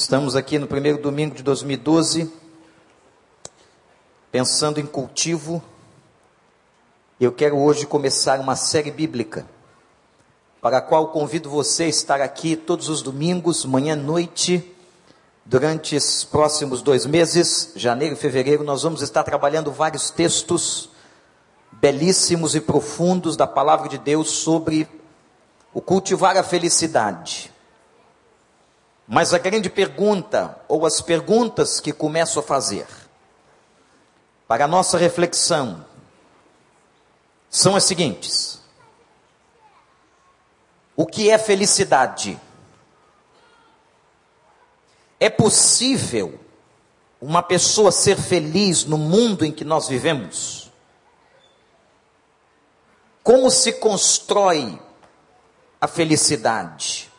Estamos aqui no primeiro domingo de 2012, pensando em cultivo. Eu quero hoje começar uma série bíblica, para a qual convido você a estar aqui todos os domingos, manhã e noite, durante os próximos dois meses, janeiro e fevereiro, nós vamos estar trabalhando vários textos belíssimos e profundos da palavra de Deus sobre o cultivar a felicidade. Mas a grande pergunta, ou as perguntas que começo a fazer, para a nossa reflexão, são as seguintes: O que é felicidade? É possível uma pessoa ser feliz no mundo em que nós vivemos? Como se constrói a felicidade?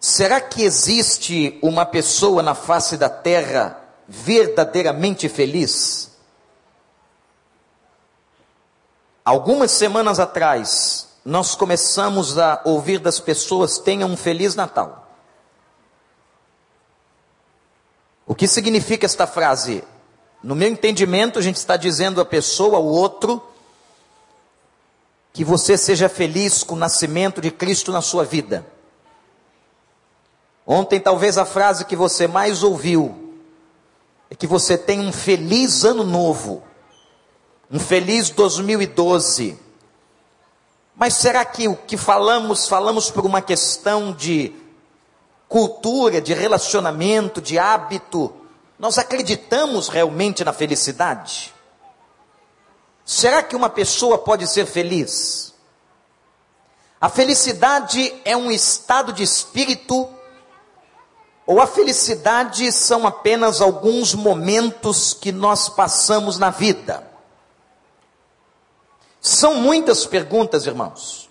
Será que existe uma pessoa na face da terra verdadeiramente feliz? Algumas semanas atrás, nós começamos a ouvir das pessoas: tenham um feliz Natal. O que significa esta frase? No meu entendimento, a gente está dizendo à pessoa, ao outro, que você seja feliz com o nascimento de Cristo na sua vida. Ontem, talvez a frase que você mais ouviu é que você tem um feliz ano novo, um feliz 2012. Mas será que o que falamos, falamos por uma questão de cultura, de relacionamento, de hábito? Nós acreditamos realmente na felicidade? Será que uma pessoa pode ser feliz? A felicidade é um estado de espírito ou a felicidade são apenas alguns momentos que nós passamos na vida? São muitas perguntas, irmãos.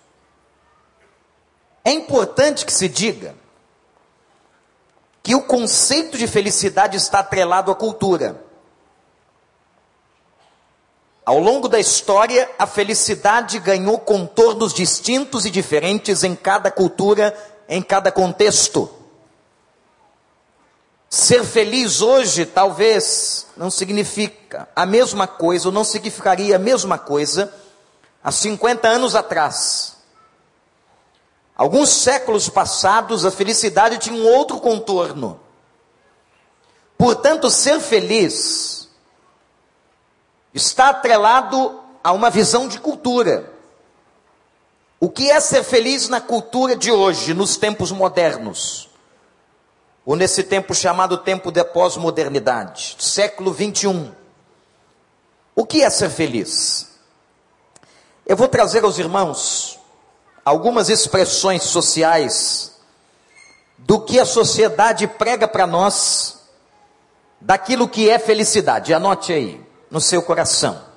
É importante que se diga que o conceito de felicidade está atrelado à cultura. Ao longo da história, a felicidade ganhou contornos distintos e diferentes em cada cultura, em cada contexto. Ser feliz hoje talvez não significa a mesma coisa, ou não significaria a mesma coisa há 50 anos atrás. Alguns séculos passados, a felicidade tinha um outro contorno. Portanto, ser feliz está atrelado a uma visão de cultura. O que é ser feliz na cultura de hoje, nos tempos modernos? Ou nesse tempo chamado tempo de pós-modernidade, século 21. O que é ser feliz? Eu vou trazer aos irmãos algumas expressões sociais do que a sociedade prega para nós, daquilo que é felicidade. Anote aí no seu coração.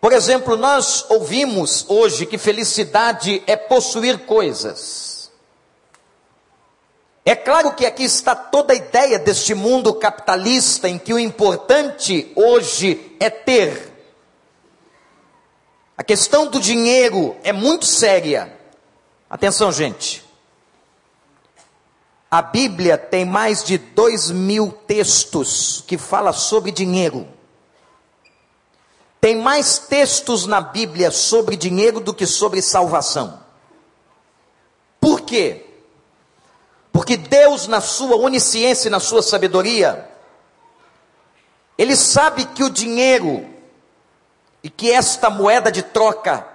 Por exemplo, nós ouvimos hoje que felicidade é possuir coisas. É claro que aqui está toda a ideia deste mundo capitalista em que o importante hoje é ter. A questão do dinheiro é muito séria. Atenção, gente. A Bíblia tem mais de dois mil textos que fala sobre dinheiro. Tem mais textos na Bíblia sobre dinheiro do que sobre salvação. Por quê? Porque Deus, na sua onisciência e na sua sabedoria, Ele sabe que o dinheiro e que esta moeda de troca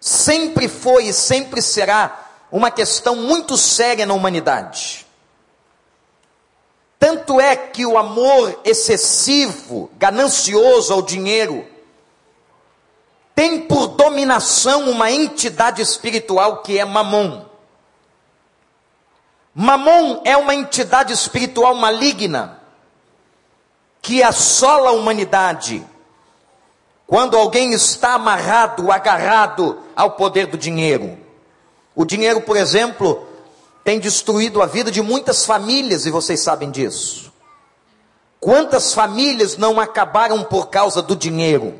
sempre foi e sempre será uma questão muito séria na humanidade. Tanto é que o amor excessivo, ganancioso ao dinheiro, tem por dominação uma entidade espiritual que é Mamon. Mamon é uma entidade espiritual maligna que assola a humanidade quando alguém está amarrado, agarrado ao poder do dinheiro. O dinheiro, por exemplo, tem destruído a vida de muitas famílias e vocês sabem disso. Quantas famílias não acabaram por causa do dinheiro?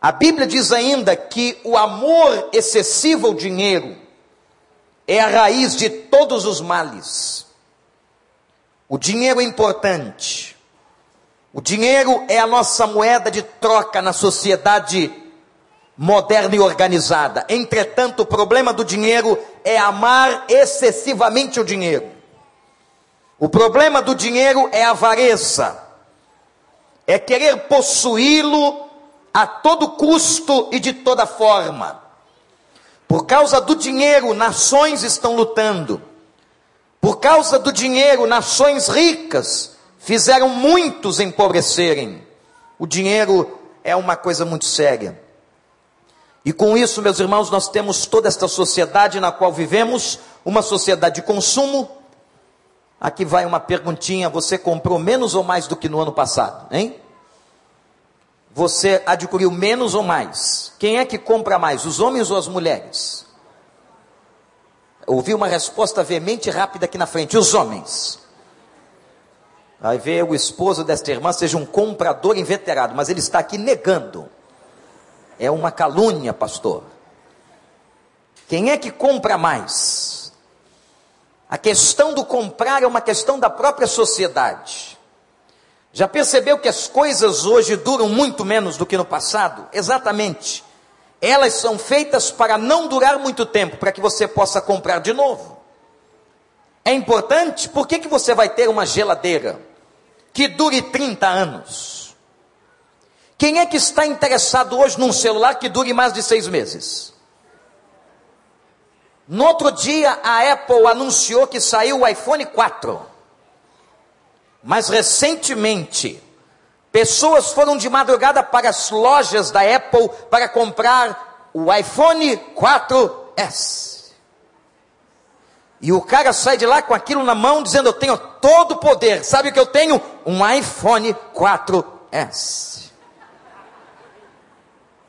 A Bíblia diz ainda que o amor excessivo ao dinheiro é a raiz de todos os males. O dinheiro é importante. O dinheiro é a nossa moeda de troca na sociedade moderna e organizada. Entretanto, o problema do dinheiro é amar excessivamente o dinheiro. O problema do dinheiro é a avareza, é querer possuí-lo a todo custo e de toda forma. Por causa do dinheiro, nações estão lutando. Por causa do dinheiro, nações ricas fizeram muitos empobrecerem. O dinheiro é uma coisa muito séria. E com isso, meus irmãos, nós temos toda esta sociedade na qual vivemos, uma sociedade de consumo. Aqui vai uma perguntinha: você comprou menos ou mais do que no ano passado, hein? Você adquiriu menos ou mais? Quem é que compra mais, os homens ou as mulheres? Ouvi uma resposta veemente e rápida aqui na frente: os homens. Aí vê o esposo desta irmã seja um comprador inveterado, mas ele está aqui negando. É uma calúnia, pastor. Quem é que compra mais? A questão do comprar é uma questão da própria sociedade. Já percebeu que as coisas hoje duram muito menos do que no passado? Exatamente. Elas são feitas para não durar muito tempo, para que você possa comprar de novo. É importante, por que, que você vai ter uma geladeira que dure 30 anos? Quem é que está interessado hoje num celular que dure mais de seis meses? No outro dia, a Apple anunciou que saiu o iPhone 4. Mas recentemente, pessoas foram de madrugada para as lojas da Apple para comprar o iPhone 4S. E o cara sai de lá com aquilo na mão, dizendo: Eu tenho todo o poder. Sabe o que eu tenho? Um iPhone 4S.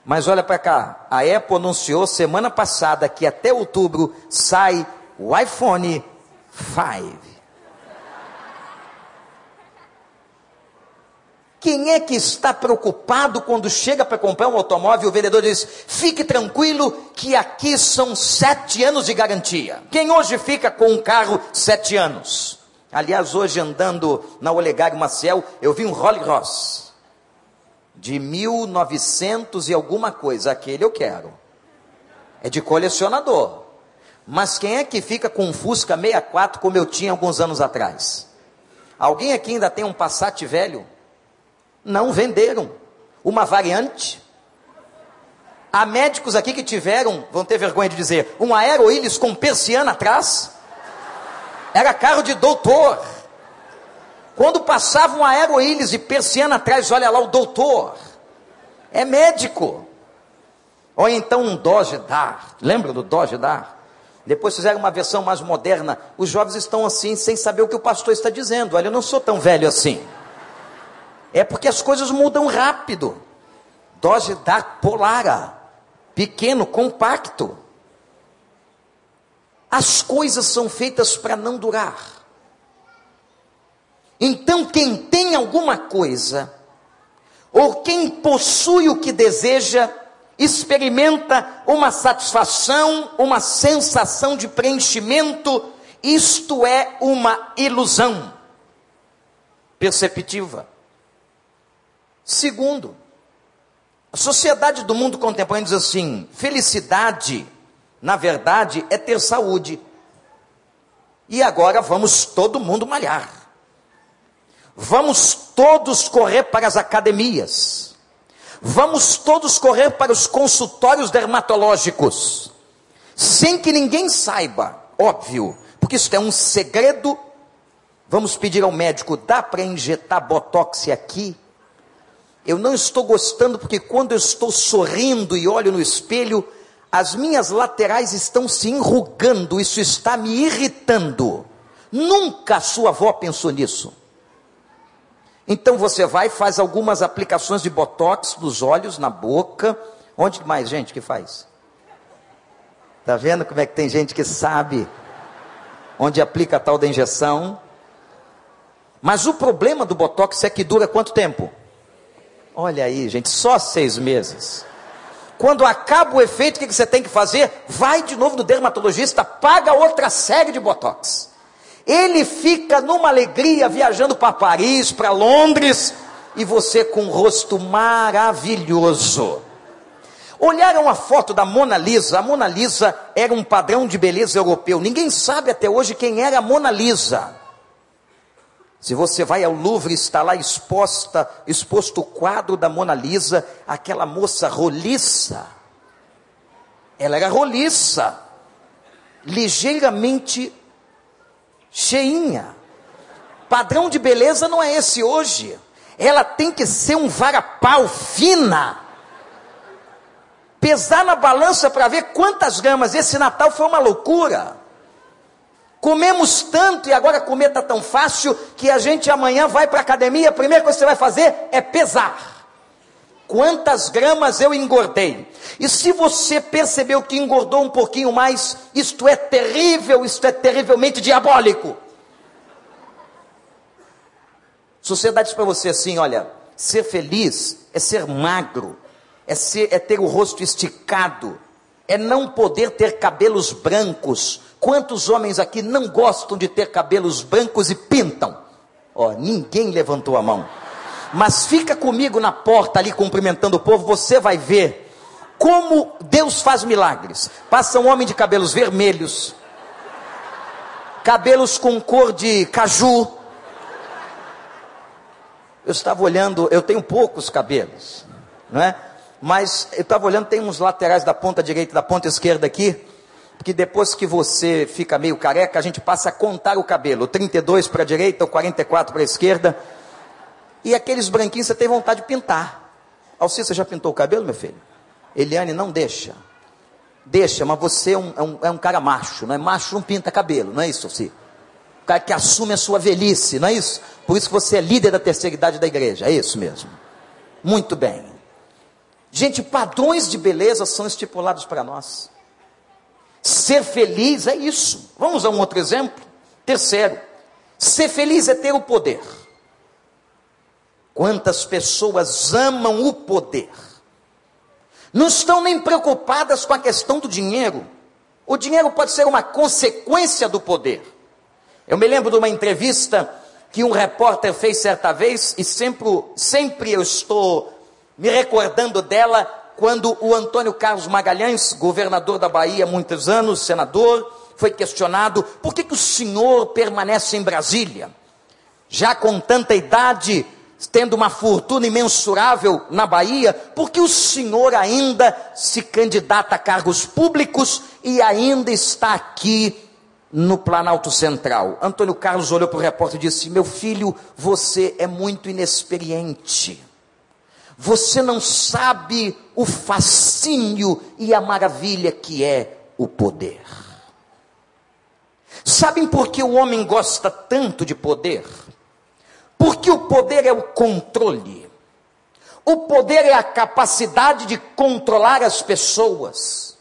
Mas olha para cá, a Apple anunciou semana passada que até outubro sai o iPhone 5. Quem é que está preocupado quando chega para comprar um automóvel? O vendedor diz: fique tranquilo que aqui são sete anos de garantia. Quem hoje fica com um carro sete anos? Aliás, hoje andando na Olegário Maciel, eu vi um Rolls Royce de 1900 e alguma coisa, aquele eu quero. É de colecionador. Mas quem é que fica com um Fusca 64 como eu tinha alguns anos atrás? Alguém aqui ainda tem um Passat velho? Não venderam. Uma variante? Há médicos aqui que tiveram, vão ter vergonha de dizer, um Aeroílis com persiana atrás? Era carro de doutor. Quando passava um aeroílis e persiana atrás, olha lá o doutor. É médico. Ou então um Dodge Dar. Lembra do Dodge Dar? Depois fizeram uma versão mais moderna. Os jovens estão assim, sem saber o que o pastor está dizendo. Olha, eu não sou tão velho assim. É porque as coisas mudam rápido. Dodge Dar Polara. Pequeno, compacto. As coisas são feitas para não durar. Então, quem tem alguma coisa, ou quem possui o que deseja, experimenta uma satisfação, uma sensação de preenchimento, isto é uma ilusão perceptiva. Segundo, a sociedade do mundo contemporâneo diz assim: felicidade, na verdade, é ter saúde. E agora vamos todo mundo malhar. Vamos todos correr para as academias. Vamos todos correr para os consultórios dermatológicos. Sem que ninguém saiba, óbvio, porque isso é um segredo. Vamos pedir ao médico: dá para injetar botox aqui? Eu não estou gostando porque quando eu estou sorrindo e olho no espelho, as minhas laterais estão se enrugando, isso está me irritando. Nunca a sua avó pensou nisso. Então você vai, faz algumas aplicações de botox nos olhos, na boca. Onde mais gente que faz? Tá vendo como é que tem gente que sabe onde aplica a tal da injeção? Mas o problema do botox é que dura quanto tempo? Olha aí, gente, só seis meses. Quando acaba o efeito, o que você tem que fazer? Vai de novo no dermatologista, paga outra série de botox. Ele fica numa alegria viajando para Paris, para Londres, e você com um rosto maravilhoso. Olharam a foto da Mona Lisa? A Mona Lisa era um padrão de beleza europeu. Ninguém sabe até hoje quem era a Mona Lisa. Se você vai ao Louvre, está lá exposta, exposto o quadro da Mona Lisa, aquela moça roliça. Ela era roliça, ligeiramente cheinha. Padrão de beleza não é esse hoje. Ela tem que ser um varapau fina. Pesar na balança para ver quantas gramas. Esse Natal foi uma loucura. Comemos tanto e agora comer está tão fácil que a gente amanhã vai para a academia, a primeira coisa que você vai fazer é pesar. Quantas gramas eu engordei? E se você percebeu que engordou um pouquinho mais, isto é terrível, isto é terrivelmente diabólico. Sociedade para você assim: olha, ser feliz é ser magro, é, ser, é ter o rosto esticado, é não poder ter cabelos brancos. Quantos homens aqui não gostam de ter cabelos brancos e pintam? Ó, ninguém levantou a mão. Mas fica comigo na porta ali cumprimentando o povo, você vai ver como Deus faz milagres. Passa um homem de cabelos vermelhos, cabelos com cor de caju. Eu estava olhando, eu tenho poucos cabelos, não é? Mas eu estava olhando, tem uns laterais da ponta direita e da ponta esquerda aqui, porque depois que você fica meio careca, a gente passa a contar o cabelo, 32 para a direita ou 44 para a esquerda, e aqueles branquinhos você tem vontade de pintar. Alci, você já pintou o cabelo, meu filho? Eliane, não deixa. Deixa, mas você é um, é um, é um cara macho, não é? Macho não pinta cabelo, não é isso, Alci? O cara que assume a sua velhice, não é isso? Por isso que você é líder da terceira idade da igreja, é isso mesmo. Muito bem. Gente, padrões de beleza são estipulados para nós. Ser feliz é isso. Vamos a um outro exemplo? Terceiro, ser feliz é ter o poder. Quantas pessoas amam o poder? Não estão nem preocupadas com a questão do dinheiro. O dinheiro pode ser uma consequência do poder. Eu me lembro de uma entrevista que um repórter fez certa vez, e sempre, sempre eu estou me recordando dela quando o Antônio Carlos Magalhães, governador da Bahia há muitos anos, senador, foi questionado: por que, que o senhor permanece em Brasília? Já com tanta idade, tendo uma fortuna imensurável na Bahia, por que o senhor ainda se candidata a cargos públicos e ainda está aqui no Planalto Central? Antônio Carlos olhou para o repórter e disse: Meu filho, você é muito inexperiente. Você não sabe o fascínio e a maravilha que é o poder. Sabem por que o homem gosta tanto de poder? Porque o poder é o controle. O poder é a capacidade de controlar as pessoas.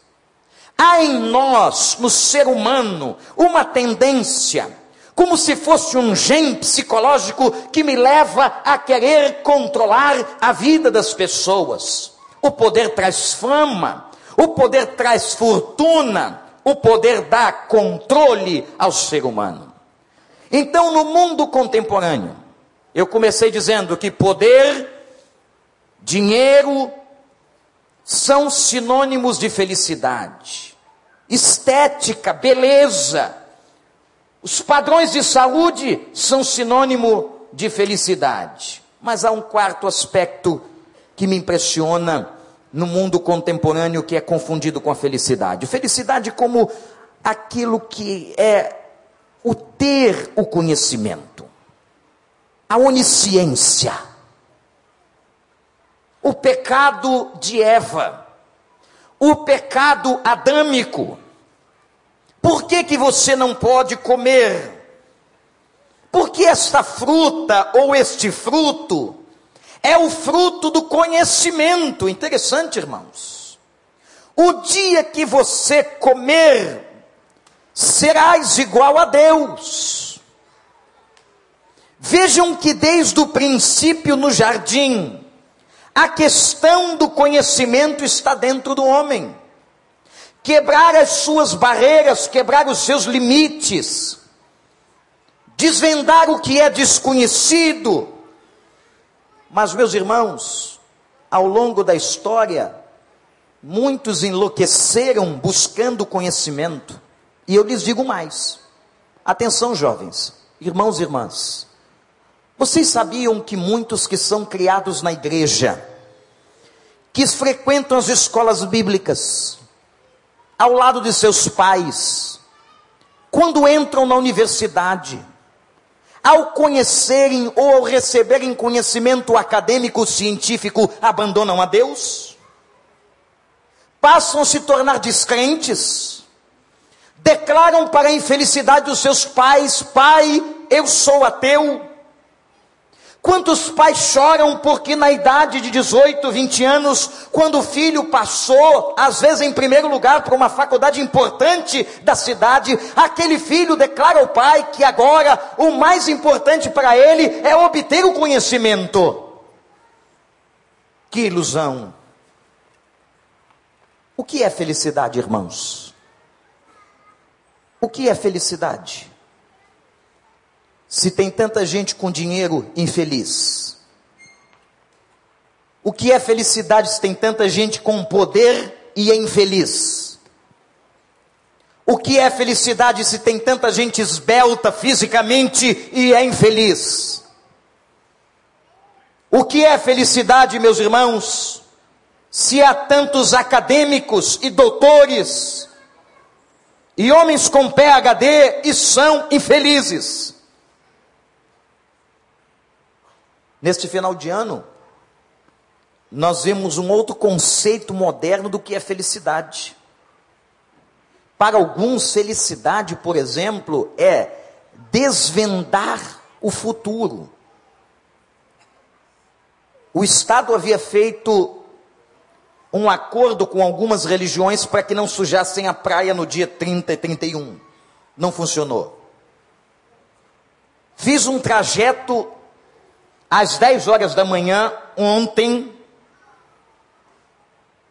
Há em nós, no ser humano, uma tendência como se fosse um gene psicológico que me leva a querer controlar a vida das pessoas. O poder traz fama, o poder traz fortuna, o poder dá controle ao ser humano. Então, no mundo contemporâneo, eu comecei dizendo que poder, dinheiro, são sinônimos de felicidade, estética, beleza os padrões de saúde são sinônimo de felicidade. Mas há um quarto aspecto que me impressiona no mundo contemporâneo que é confundido com a felicidade. Felicidade como aquilo que é o ter o conhecimento, a onisciência. O pecado de Eva, o pecado adâmico, por que, que você não pode comer? Porque esta fruta ou este fruto é o fruto do conhecimento. Interessante, irmãos. O dia que você comer, serás igual a Deus. Vejam que desde o princípio no jardim, A questão do conhecimento está dentro do homem. Quebrar as suas barreiras, quebrar os seus limites, desvendar o que é desconhecido. Mas, meus irmãos, ao longo da história, muitos enlouqueceram buscando conhecimento. E eu lhes digo mais: atenção, jovens, irmãos e irmãs. Vocês sabiam que muitos que são criados na igreja, que frequentam as escolas bíblicas, ao lado de seus pais, quando entram na universidade, ao conhecerem ou ao receberem conhecimento acadêmico científico, abandonam a Deus? Passam a se tornar descrentes? Declaram para a infelicidade dos seus pais: Pai, eu sou ateu Quantos pais choram porque na idade de 18, 20 anos, quando o filho passou, às vezes em primeiro lugar, para uma faculdade importante da cidade, aquele filho declara ao pai que agora o mais importante para ele é obter o conhecimento. Que ilusão! O que é felicidade, irmãos? O que é felicidade? Se tem tanta gente com dinheiro infeliz? O que é felicidade se tem tanta gente com poder e é infeliz? O que é felicidade se tem tanta gente esbelta fisicamente e é infeliz? O que é felicidade, meus irmãos, se há tantos acadêmicos e doutores e homens com PhD e são infelizes? Neste final de ano, nós vemos um outro conceito moderno do que é felicidade. Para alguns, felicidade, por exemplo, é desvendar o futuro. O Estado havia feito um acordo com algumas religiões para que não sujassem a praia no dia 30 e 31. Não funcionou. Fiz um trajeto às 10 horas da manhã, ontem,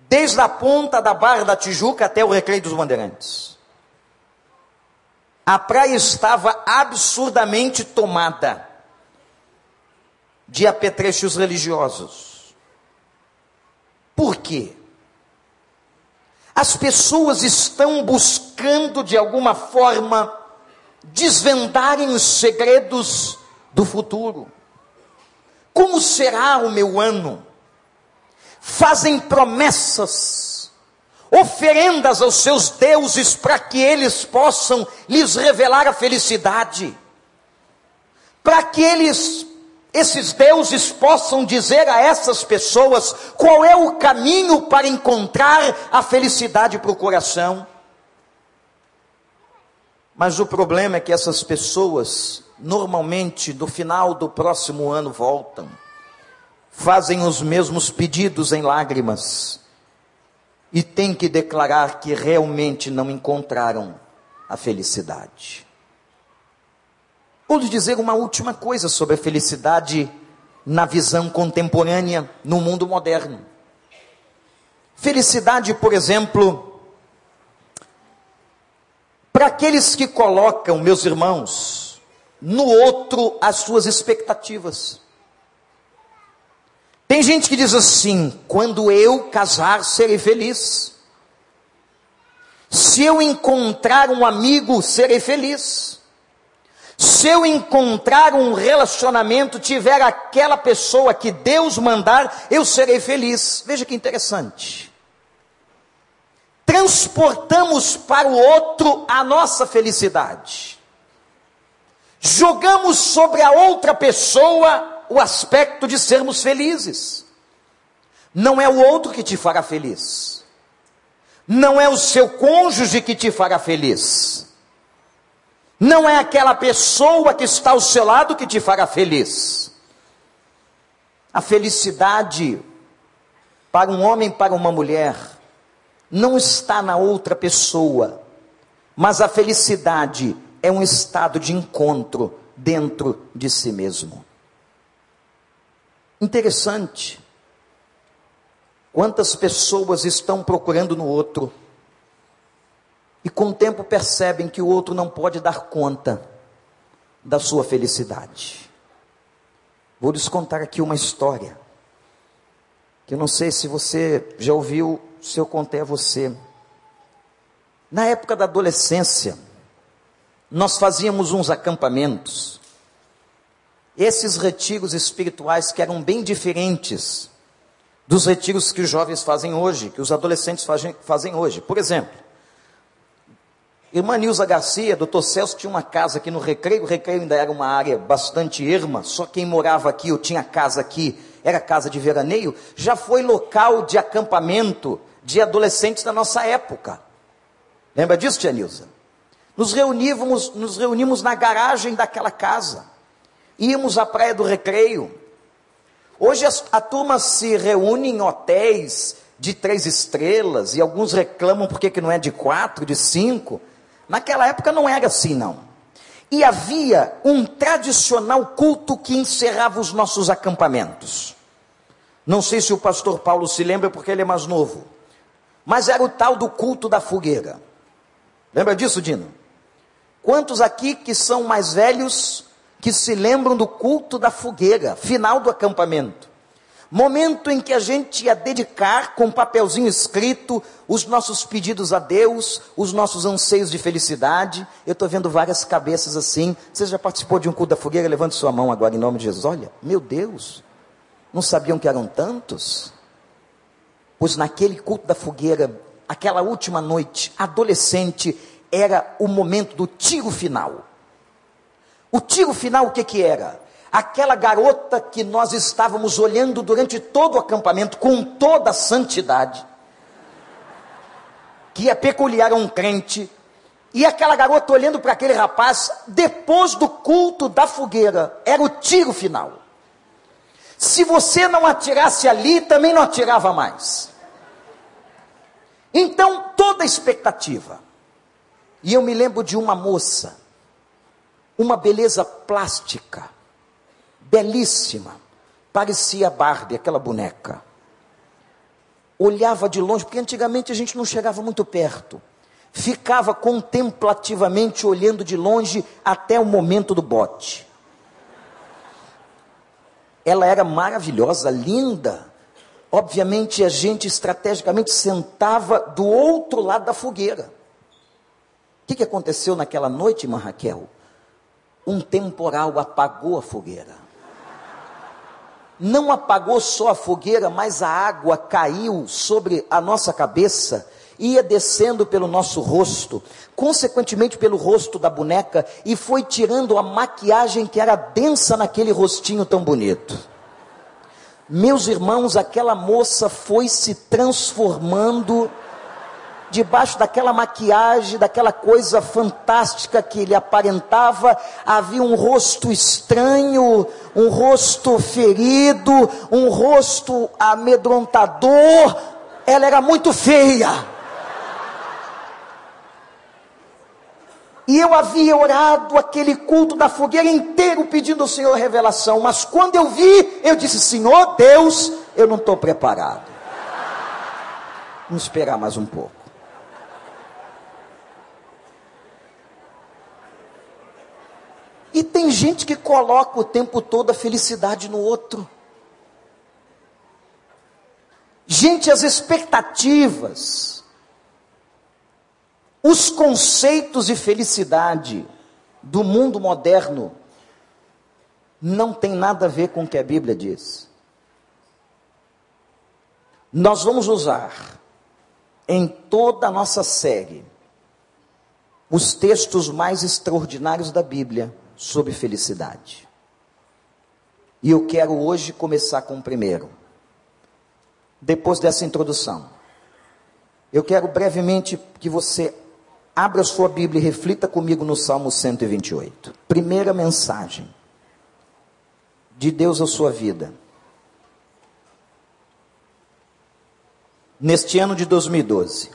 desde a ponta da Barra da Tijuca até o Recreio dos Bandeirantes. A praia estava absurdamente tomada de apetrechos religiosos. Por quê? As pessoas estão buscando, de alguma forma, desvendarem os segredos do futuro. Como será o meu ano? Fazem promessas, oferendas aos seus deuses para que eles possam lhes revelar a felicidade, para que eles, esses deuses, possam dizer a essas pessoas qual é o caminho para encontrar a felicidade para o coração. Mas o problema é que essas pessoas normalmente no final do próximo ano voltam, fazem os mesmos pedidos em lágrimas e têm que declarar que realmente não encontraram a felicidade. Vou lhe dizer uma última coisa sobre a felicidade na visão contemporânea no mundo moderno. Felicidade, por exemplo, para aqueles que colocam, meus irmãos, no outro as suas expectativas. Tem gente que diz assim: quando eu casar, serei feliz. Se eu encontrar um amigo, serei feliz. Se eu encontrar um relacionamento, tiver aquela pessoa que Deus mandar, eu serei feliz. Veja que interessante. Transportamos para o outro a nossa felicidade jogamos sobre a outra pessoa o aspecto de sermos felizes. Não é o outro que te fará feliz. Não é o seu cônjuge que te fará feliz. Não é aquela pessoa que está ao seu lado que te fará feliz. A felicidade para um homem, para uma mulher, não está na outra pessoa, mas a felicidade é um estado de encontro dentro de si mesmo. Interessante. Quantas pessoas estão procurando no outro e com o tempo percebem que o outro não pode dar conta da sua felicidade. Vou lhes contar aqui uma história que eu não sei se você já ouviu, se eu contei a você. Na época da adolescência, nós fazíamos uns acampamentos. Esses retiros espirituais que eram bem diferentes dos retiros que os jovens fazem hoje, que os adolescentes fazem, hoje. Por exemplo, Irmã Nilza Garcia, doutor Celso, tinha uma casa aqui no Recreio. O Recreio ainda era uma área bastante erma, só quem morava aqui ou tinha casa aqui era casa de veraneio. Já foi local de acampamento de adolescentes da nossa época. Lembra disso, tia Nilza? Nos reunimos, nos reunimos na garagem daquela casa. Íamos à praia do Recreio. Hoje a, a turma se reúne em hotéis de três estrelas e alguns reclamam porque que não é de quatro, de cinco. Naquela época não era assim, não. E havia um tradicional culto que encerrava os nossos acampamentos. Não sei se o pastor Paulo se lembra porque ele é mais novo. Mas era o tal do culto da fogueira. Lembra disso, Dino? Quantos aqui que são mais velhos que se lembram do culto da fogueira, final do acampamento? Momento em que a gente ia dedicar com um papelzinho escrito os nossos pedidos a Deus, os nossos anseios de felicidade. Eu estou vendo várias cabeças assim. Você já participou de um culto da fogueira? Levante sua mão agora em nome de Jesus. Olha, meu Deus, não sabiam que eram tantos? Pois naquele culto da fogueira, aquela última noite, adolescente, era o momento do tiro final. O tiro final o que que era? aquela garota que nós estávamos olhando durante todo o acampamento com toda a santidade, que é peculiar a um crente, e aquela garota olhando para aquele rapaz, depois do culto da fogueira, era o tiro final. Se você não atirasse ali, também não atirava mais. Então, toda expectativa. E eu me lembro de uma moça, uma beleza plástica, belíssima, parecia Barbie, aquela boneca. Olhava de longe, porque antigamente a gente não chegava muito perto. Ficava contemplativamente olhando de longe até o momento do bote. Ela era maravilhosa, linda. Obviamente a gente estrategicamente sentava do outro lado da fogueira. O que, que aconteceu naquela noite, irmã Raquel? Um temporal apagou a fogueira não apagou só a fogueira, mas a água caiu sobre a nossa cabeça, ia descendo pelo nosso rosto, consequentemente pelo rosto da boneca, e foi tirando a maquiagem que era densa naquele rostinho tão bonito. Meus irmãos, aquela moça foi se transformando debaixo daquela maquiagem, daquela coisa fantástica que ele aparentava, havia um rosto estranho, um rosto ferido, um rosto amedrontador. Ela era muito feia. E eu havia orado aquele culto da fogueira inteiro pedindo ao Senhor revelação, mas quando eu vi, eu disse: Senhor Deus, eu não estou preparado. Vamos esperar mais um pouco. E tem gente que coloca o tempo todo a felicidade no outro. Gente, as expectativas, os conceitos de felicidade do mundo moderno não tem nada a ver com o que a Bíblia diz. Nós vamos usar em toda a nossa série os textos mais extraordinários da Bíblia sobre felicidade. E eu quero hoje começar com o primeiro. Depois dessa introdução, eu quero brevemente que você abra sua Bíblia e reflita comigo no Salmo 128. Primeira mensagem de Deus à sua vida. Neste ano de 2012.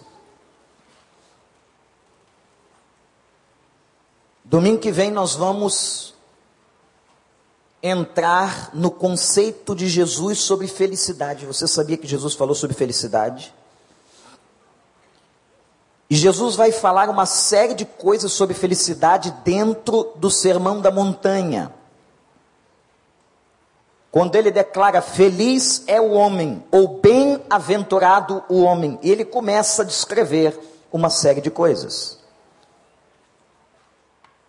Domingo que vem nós vamos entrar no conceito de Jesus sobre felicidade. Você sabia que Jesus falou sobre felicidade? E Jesus vai falar uma série de coisas sobre felicidade dentro do Sermão da Montanha. Quando ele declara feliz é o homem, ou bem-aventurado o homem, ele começa a descrever uma série de coisas.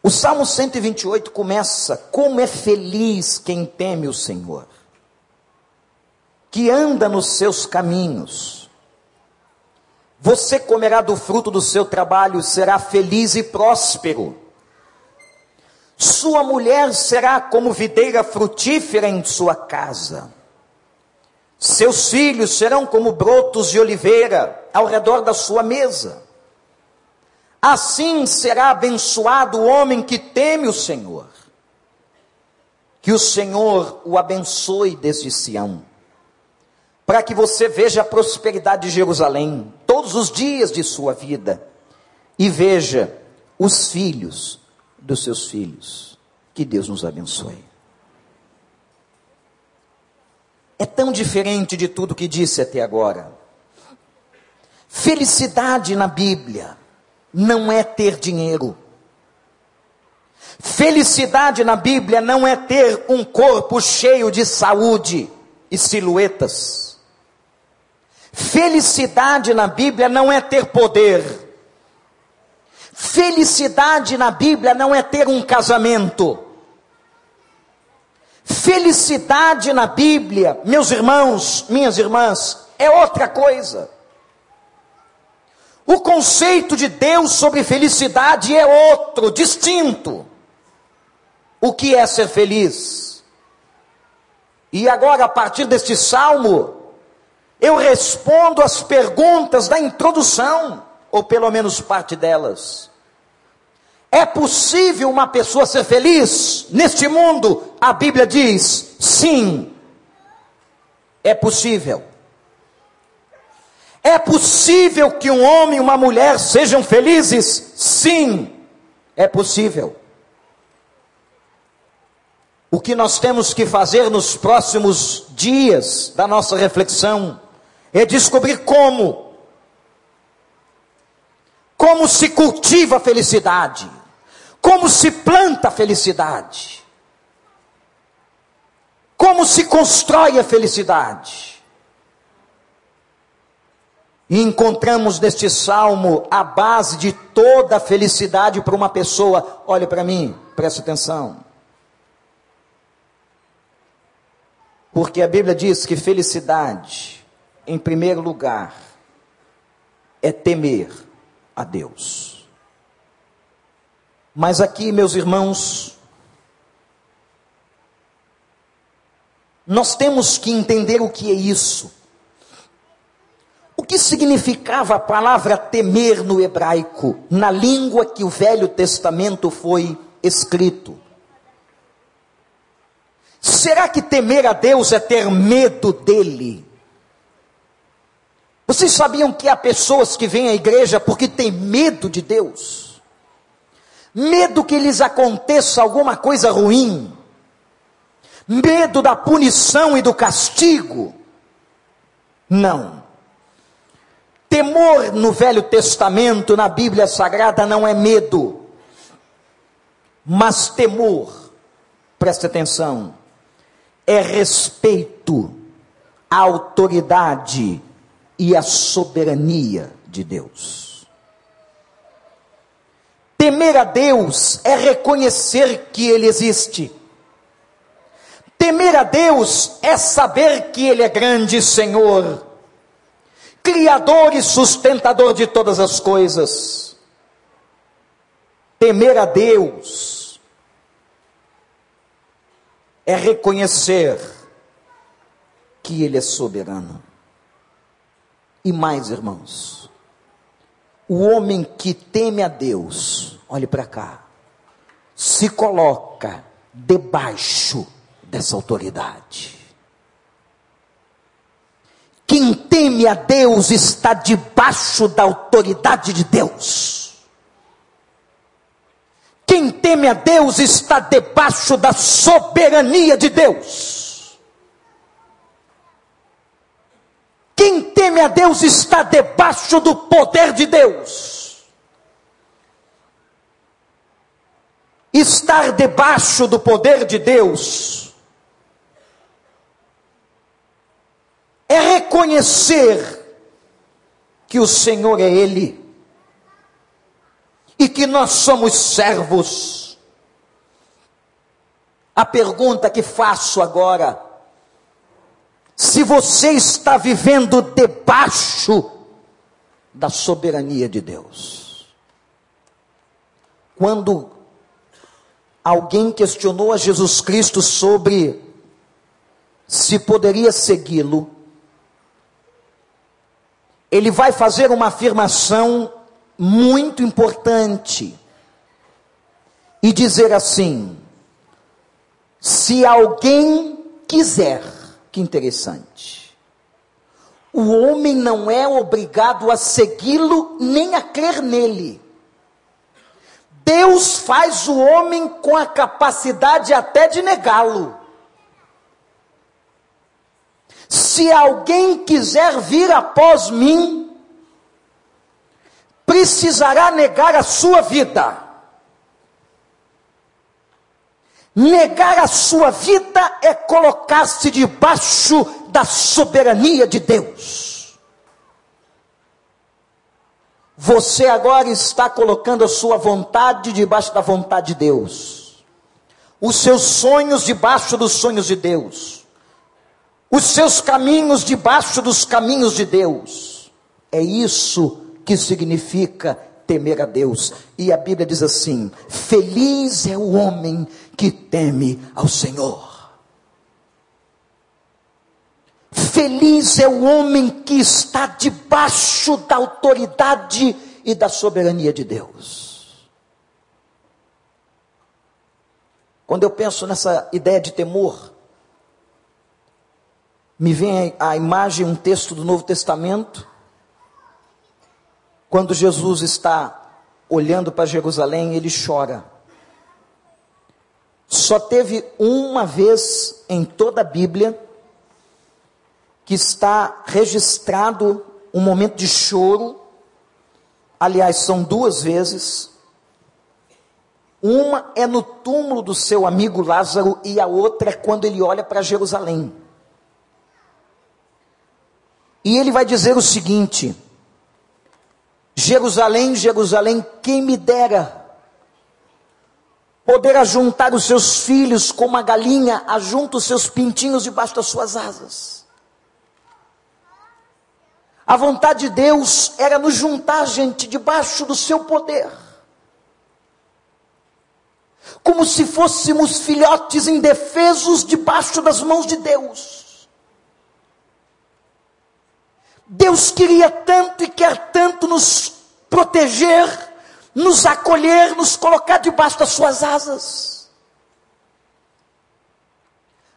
O Salmo 128 começa: Como é feliz quem teme o Senhor, que anda nos seus caminhos. Você comerá do fruto do seu trabalho, será feliz e próspero. Sua mulher será como videira frutífera em sua casa. Seus filhos serão como brotos de oliveira ao redor da sua mesa. Assim será abençoado o homem que teme o Senhor. Que o Senhor o abençoe desde Sião, para que você veja a prosperidade de Jerusalém todos os dias de sua vida e veja os filhos dos seus filhos. Que Deus nos abençoe. É tão diferente de tudo que disse até agora. Felicidade na Bíblia não é ter dinheiro. Felicidade na Bíblia não é ter um corpo cheio de saúde e silhuetas. Felicidade na Bíblia não é ter poder. Felicidade na Bíblia não é ter um casamento. Felicidade na Bíblia, meus irmãos, minhas irmãs, é outra coisa. O conceito de Deus sobre felicidade é outro, distinto. O que é ser feliz? E agora, a partir deste salmo, eu respondo as perguntas da introdução, ou pelo menos parte delas. É possível uma pessoa ser feliz neste mundo? A Bíblia diz: sim, é possível. É possível que um homem e uma mulher sejam felizes? Sim, é possível. O que nós temos que fazer nos próximos dias da nossa reflexão é descobrir como. Como se cultiva a felicidade. Como se planta a felicidade. Como se constrói a felicidade. E encontramos neste salmo a base de toda a felicidade para uma pessoa. Olhe para mim, preste atenção. Porque a Bíblia diz que felicidade, em primeiro lugar, é temer a Deus. Mas aqui, meus irmãos, nós temos que entender o que é isso. O que significava a palavra temer no hebraico, na língua que o Velho Testamento foi escrito? Será que temer a Deus é ter medo dele? Vocês sabiam que há pessoas que vêm à igreja porque têm medo de Deus? Medo que lhes aconteça alguma coisa ruim? Medo da punição e do castigo? Não. Temor no Velho Testamento, na Bíblia Sagrada, não é medo, mas temor, preste atenção, é respeito à autoridade e à soberania de Deus. Temer a Deus é reconhecer que Ele existe. Temer a Deus é saber que Ele é grande Senhor Criador e sustentador de todas as coisas. Temer a Deus é reconhecer que Ele é soberano. E mais, irmãos, o homem que teme a Deus, olhe para cá, se coloca debaixo dessa autoridade. Quem teme a Deus está debaixo da autoridade de Deus. Quem teme a Deus está debaixo da soberania de Deus. Quem teme a Deus está debaixo do poder de Deus. Estar debaixo do poder de Deus é reconhecer que o Senhor é Ele e que nós somos servos. A pergunta que faço agora, se você está vivendo debaixo da soberania de Deus. Quando alguém questionou a Jesus Cristo sobre se poderia segui-lo, ele vai fazer uma afirmação muito importante e dizer assim: se alguém quiser, que interessante, o homem não é obrigado a segui-lo nem a crer nele. Deus faz o homem com a capacidade até de negá-lo. Se alguém quiser vir após mim, precisará negar a sua vida. Negar a sua vida é colocar-se debaixo da soberania de Deus. Você agora está colocando a sua vontade debaixo da vontade de Deus, os seus sonhos debaixo dos sonhos de Deus, os seus caminhos debaixo dos caminhos de Deus. É isso que significa temer a Deus. E a Bíblia diz assim: Feliz é o homem que teme ao Senhor. Feliz é o homem que está debaixo da autoridade e da soberania de Deus. Quando eu penso nessa ideia de temor, me vem a imagem, um texto do Novo Testamento, quando Jesus está olhando para Jerusalém, ele chora. Só teve uma vez em toda a Bíblia que está registrado um momento de choro. Aliás, são duas vezes. Uma é no túmulo do seu amigo Lázaro e a outra é quando ele olha para Jerusalém. E ele vai dizer o seguinte: Jerusalém, Jerusalém, quem me dera poder ajuntar os seus filhos como a galinha ajunta os seus pintinhos debaixo das suas asas. A vontade de Deus era nos juntar, gente, debaixo do seu poder. Como se fôssemos filhotes indefesos debaixo das mãos de Deus. Deus queria tanto e quer tanto nos proteger, nos acolher, nos colocar debaixo das suas asas.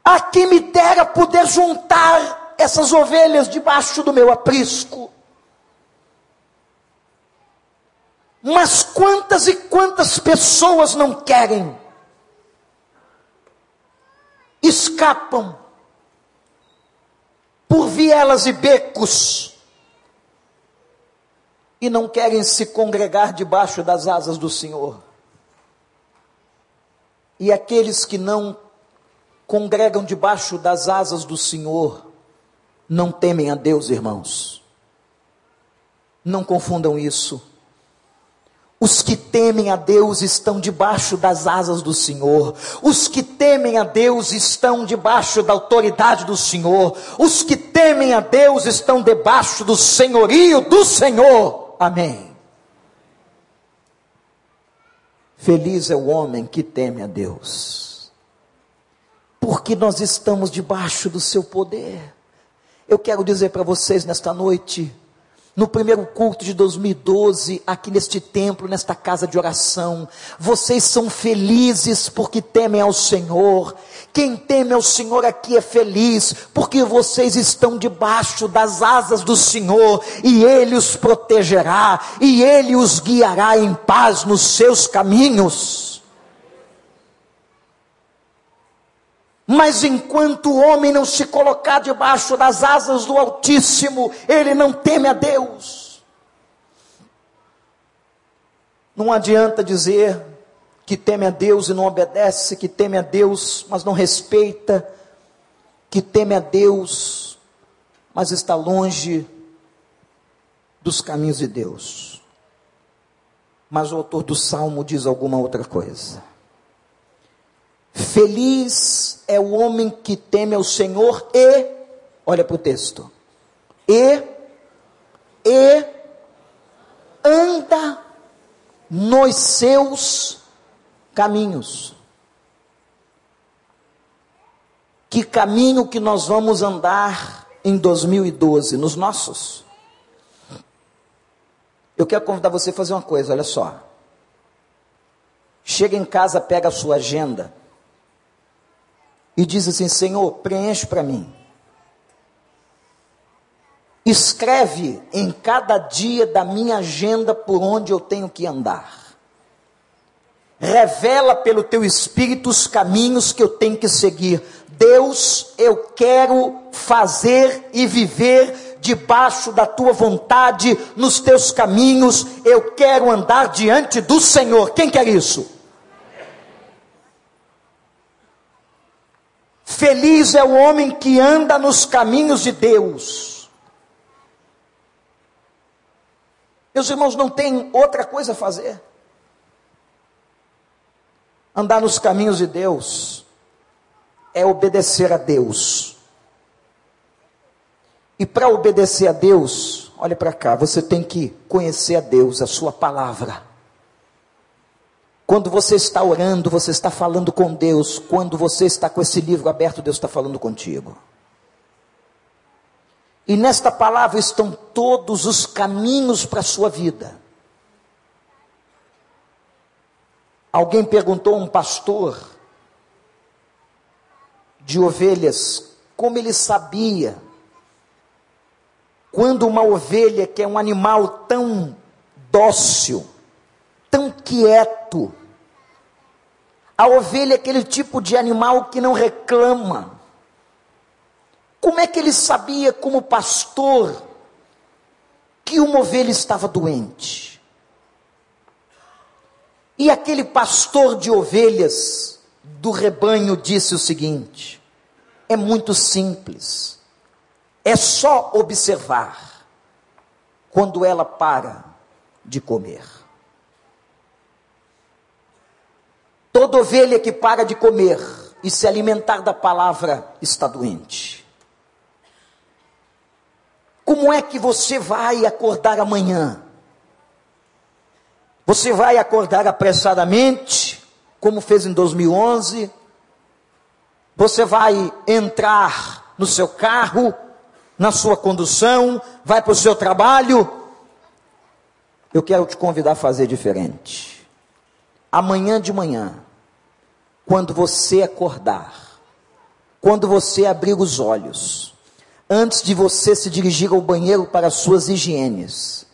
A quem me dera poder juntar essas ovelhas debaixo do meu aprisco. Mas quantas e quantas pessoas não querem, escapam, por vielas e becos, e não querem se congregar debaixo das asas do Senhor. E aqueles que não congregam debaixo das asas do Senhor, não temem a Deus, irmãos. Não confundam isso. Os que temem a Deus estão debaixo das asas do Senhor. Os que temem a Deus estão debaixo da autoridade do Senhor. Os que temem a Deus estão debaixo do senhorio do Senhor. Amém. Feliz é o homem que teme a Deus, porque nós estamos debaixo do seu poder. Eu quero dizer para vocês nesta noite, no primeiro culto de 2012, aqui neste templo, nesta casa de oração. Vocês são felizes porque temem ao Senhor. Quem teme ao Senhor aqui é feliz, porque vocês estão debaixo das asas do Senhor, e Ele os protegerá, e Ele os guiará em paz nos seus caminhos. Mas enquanto o homem não se colocar debaixo das asas do Altíssimo, ele não teme a Deus. Não adianta dizer que teme a Deus e não obedece, que teme a Deus, mas não respeita, que teme a Deus, mas está longe dos caminhos de Deus. Mas o autor do salmo diz alguma outra coisa. Feliz é o homem que teme ao Senhor e, olha para o texto, e, e anda nos seus caminhos. Que caminho que nós vamos andar em 2012? Nos nossos? Eu quero convidar você a fazer uma coisa, olha só. Chega em casa, pega a sua agenda e diz assim: Senhor, preenche para mim. Escreve em cada dia da minha agenda por onde eu tenho que andar. Revela pelo teu espírito os caminhos que eu tenho que seguir. Deus, eu quero fazer e viver debaixo da tua vontade, nos teus caminhos. Eu quero andar diante do Senhor. Quem quer isso? Feliz é o homem que anda nos caminhos de Deus. Meus irmãos, não tem outra coisa a fazer. Andar nos caminhos de Deus é obedecer a Deus. E para obedecer a Deus, olhe para cá, você tem que conhecer a Deus, a Sua palavra. Quando você está orando, você está falando com Deus. Quando você está com esse livro aberto, Deus está falando contigo. E nesta palavra estão todos os caminhos para a sua vida. Alguém perguntou a um pastor de ovelhas como ele sabia quando uma ovelha, que é um animal tão dócil, tão quieto. A ovelha é aquele tipo de animal que não reclama. Como é que ele sabia, como pastor, que uma ovelha estava doente? E aquele pastor de ovelhas do rebanho disse o seguinte: é muito simples, é só observar quando ela para de comer. Toda ovelha que para de comer e se alimentar da palavra está doente. Como é que você vai acordar amanhã? Você vai acordar apressadamente, como fez em 2011? Você vai entrar no seu carro, na sua condução, vai para o seu trabalho? Eu quero te convidar a fazer diferente. Amanhã de manhã, quando você acordar, quando você abrir os olhos, antes de você se dirigir ao banheiro para as suas higienes,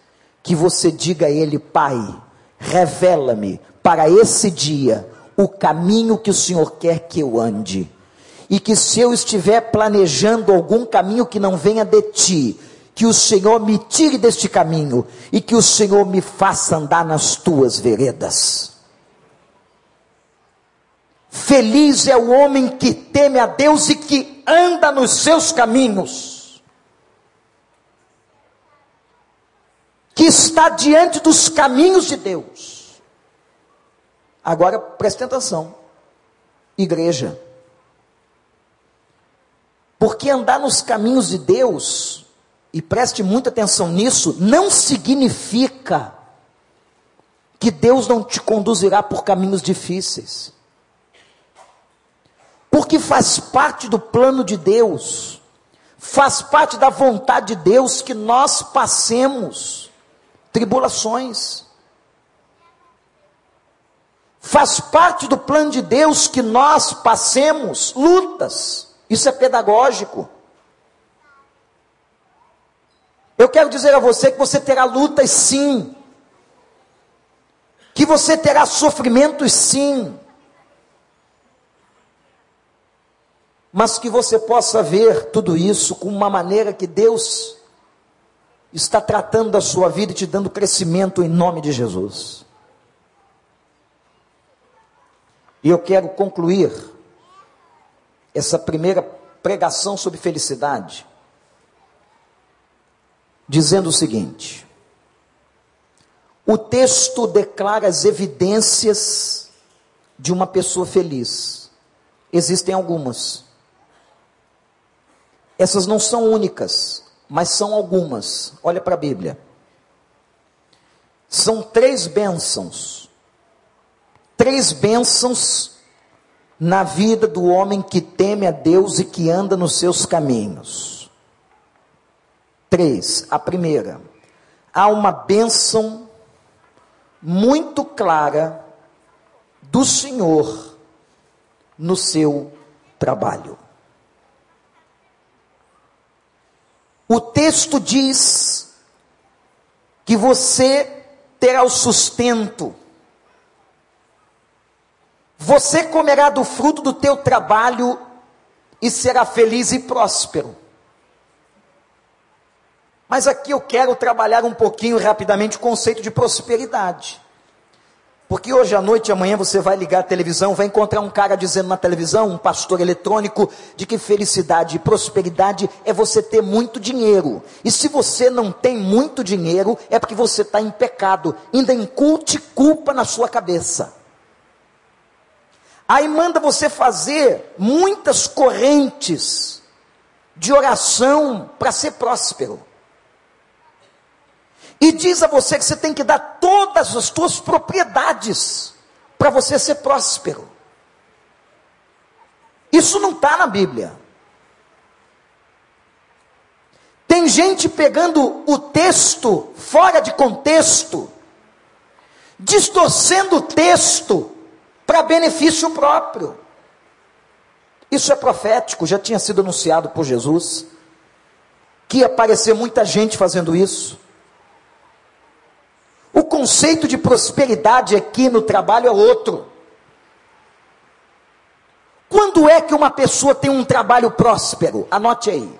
que você diga a Ele, Pai, revela-me para esse dia o caminho que o Senhor quer que eu ande. E que se eu estiver planejando algum caminho que não venha de ti, que o Senhor me tire deste caminho e que o Senhor me faça andar nas tuas veredas. Feliz é o homem que teme a Deus e que anda nos seus caminhos, que está diante dos caminhos de Deus. Agora preste atenção, igreja, porque andar nos caminhos de Deus, e preste muita atenção nisso, não significa que Deus não te conduzirá por caminhos difíceis porque faz parte do plano de Deus, faz parte da vontade de Deus que nós passemos tribulações. Faz parte do plano de Deus que nós passemos lutas. Isso é pedagógico. Eu quero dizer a você que você terá lutas sim. Que você terá sofrimentos sim. Mas que você possa ver tudo isso com uma maneira que Deus está tratando da sua vida e te dando crescimento em nome de Jesus. E eu quero concluir essa primeira pregação sobre felicidade dizendo o seguinte: o texto declara as evidências de uma pessoa feliz. Existem algumas. Essas não são únicas, mas são algumas. Olha para a Bíblia. São três bênçãos. Três bênçãos na vida do homem que teme a Deus e que anda nos seus caminhos. Três. A primeira, há uma bênção muito clara do Senhor no seu trabalho. O texto diz que você terá o sustento, você comerá do fruto do teu trabalho e será feliz e próspero. Mas aqui eu quero trabalhar um pouquinho rapidamente o conceito de prosperidade. Porque hoje à noite, amanhã, você vai ligar a televisão, vai encontrar um cara dizendo na televisão, um pastor eletrônico, de que felicidade e prosperidade é você ter muito dinheiro. E se você não tem muito dinheiro, é porque você está em pecado, ainda inculte culpa na sua cabeça. Aí manda você fazer muitas correntes de oração para ser próspero e diz a você que você tem que dar todas as suas propriedades para você ser próspero. Isso não está na Bíblia. Tem gente pegando o texto fora de contexto, distorcendo o texto para benefício próprio. Isso é profético, já tinha sido anunciado por Jesus, que ia aparecer muita gente fazendo isso. O conceito de prosperidade aqui no trabalho é outro. Quando é que uma pessoa tem um trabalho próspero? Anote aí.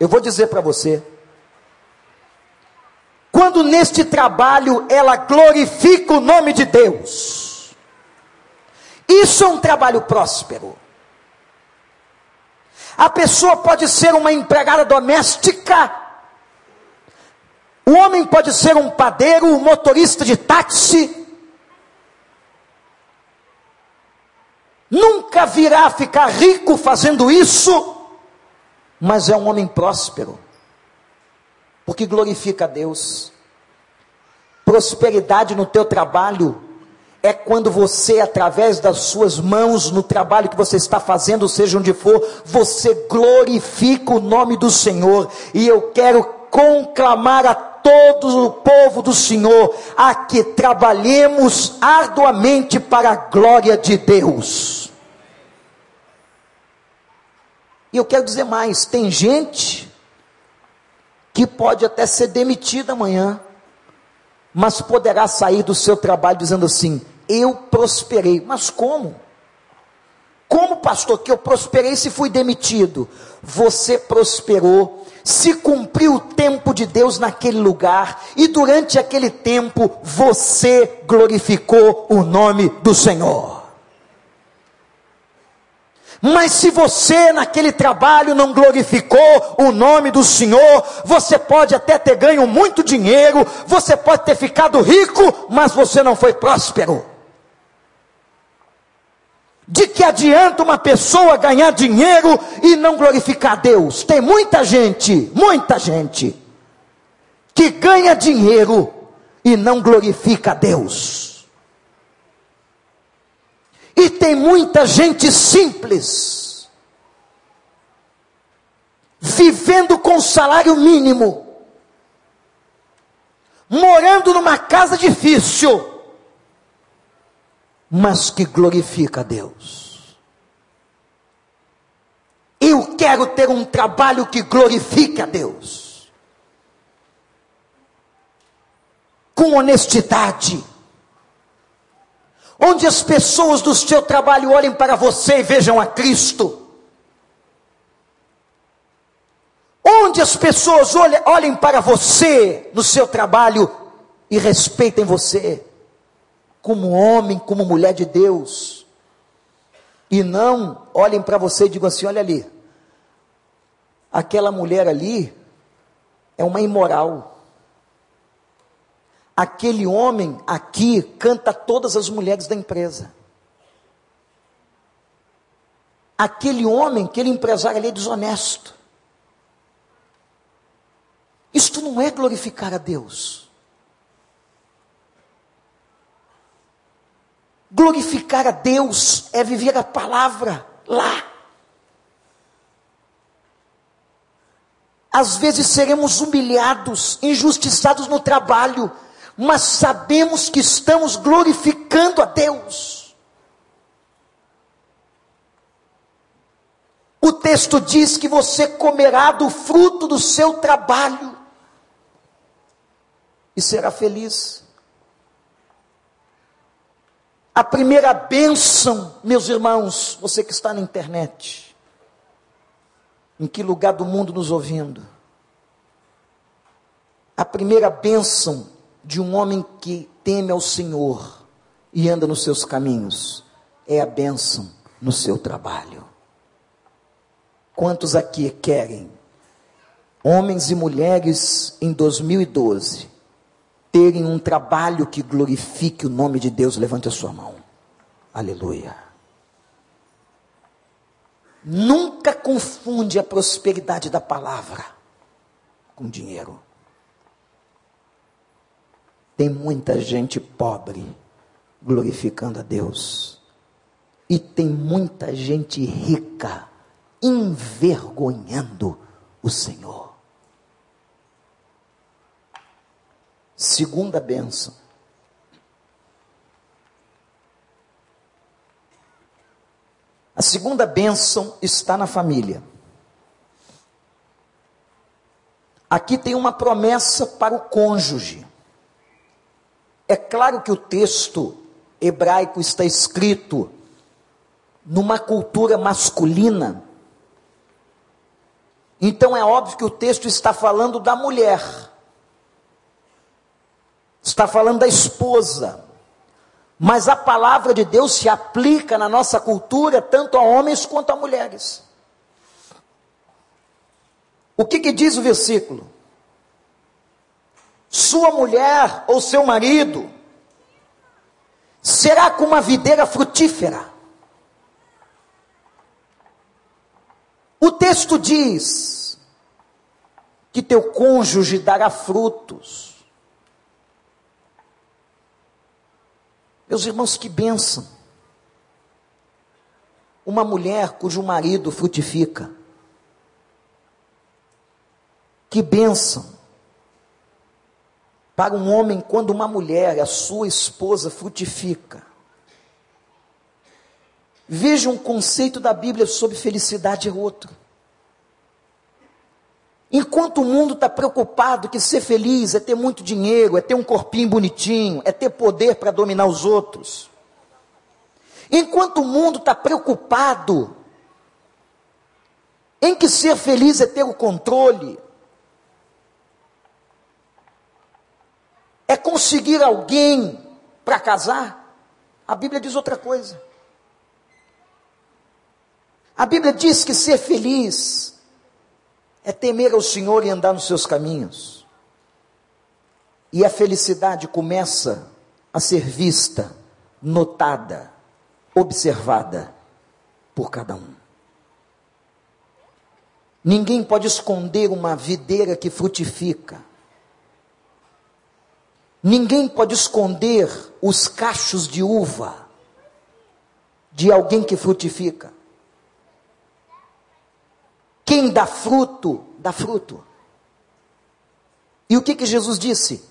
Eu vou dizer para você. Quando neste trabalho ela glorifica o nome de Deus. Isso é um trabalho próspero. A pessoa pode ser uma empregada doméstica o homem pode ser um padeiro, um motorista de táxi. Nunca virá ficar rico fazendo isso, mas é um homem próspero, porque glorifica a Deus. Prosperidade no teu trabalho é quando você, através das suas mãos, no trabalho que você está fazendo, seja onde for, você glorifica o nome do Senhor. E eu quero conclamar a todo o povo do Senhor a que trabalhemos arduamente para a glória de Deus. E eu quero dizer mais: tem gente que pode até ser demitida amanhã, mas poderá sair do seu trabalho dizendo assim: Eu prosperei. Mas como? Como, pastor, que eu prosperei se fui demitido? Você prosperou se cumpriu o tempo de Deus naquele lugar, e durante aquele tempo você glorificou o nome do Senhor. Mas se você naquele trabalho não glorificou o nome do Senhor, você pode até ter ganho muito dinheiro, você pode ter ficado rico, mas você não foi próspero. De que adianta uma pessoa ganhar dinheiro e não glorificar Deus? Tem muita gente, muita gente, que ganha dinheiro e não glorifica Deus. E tem muita gente simples, vivendo com salário mínimo, morando numa casa difícil, mas que glorifica a Deus. Eu quero ter um trabalho que glorifique a Deus. Com honestidade. Onde as pessoas do seu trabalho olhem para você e vejam a Cristo. Onde as pessoas olhem, olhem para você no seu trabalho e respeitem você como homem, como mulher de Deus. E não olhem para você e digam assim: olha ali, aquela mulher ali é uma imoral. Aquele homem aqui canta todas as mulheres da empresa. Aquele homem, aquele empresário ali é desonesto. Isto não é glorificar a Deus. Glorificar a Deus é viver a palavra lá. Às vezes seremos humilhados, injustiçados no trabalho, mas sabemos que estamos glorificando a Deus. O texto diz que você comerá do fruto do seu trabalho e será feliz. A primeira bênção, meus irmãos, você que está na internet, em que lugar do mundo nos ouvindo? A primeira bênção de um homem que teme ao Senhor e anda nos seus caminhos é a bênção no seu trabalho. Quantos aqui querem, homens e mulheres em 2012, terem um trabalho que glorifique o nome de Deus? Levante a sua mão. Aleluia. Nunca confunde a prosperidade da palavra com dinheiro. Tem muita gente pobre glorificando a Deus. E tem muita gente rica envergonhando o Senhor. Segunda benção. A segunda bênção está na família. Aqui tem uma promessa para o cônjuge. É claro que o texto hebraico está escrito numa cultura masculina. Então é óbvio que o texto está falando da mulher. Está falando da esposa. Mas a palavra de Deus se aplica na nossa cultura tanto a homens quanto a mulheres. O que, que diz o versículo? Sua mulher ou seu marido será como uma videira frutífera. O texto diz que teu cônjuge dará frutos. Meus irmãos, que bênção. Uma mulher cujo marido frutifica. Que bênção. Para um homem, quando uma mulher, a sua esposa, frutifica. Veja um conceito da Bíblia sobre felicidade é outro. Enquanto o mundo está preocupado que ser feliz é ter muito dinheiro, é ter um corpinho bonitinho, é ter poder para dominar os outros. Enquanto o mundo está preocupado em que ser feliz é ter o controle, é conseguir alguém para casar, a Bíblia diz outra coisa. A Bíblia diz que ser feliz é temer ao Senhor e andar nos seus caminhos. E a felicidade começa a ser vista, notada, observada por cada um. Ninguém pode esconder uma videira que frutifica. Ninguém pode esconder os cachos de uva de alguém que frutifica. Quem dá fruto, dá fruto. E o que, que Jesus disse?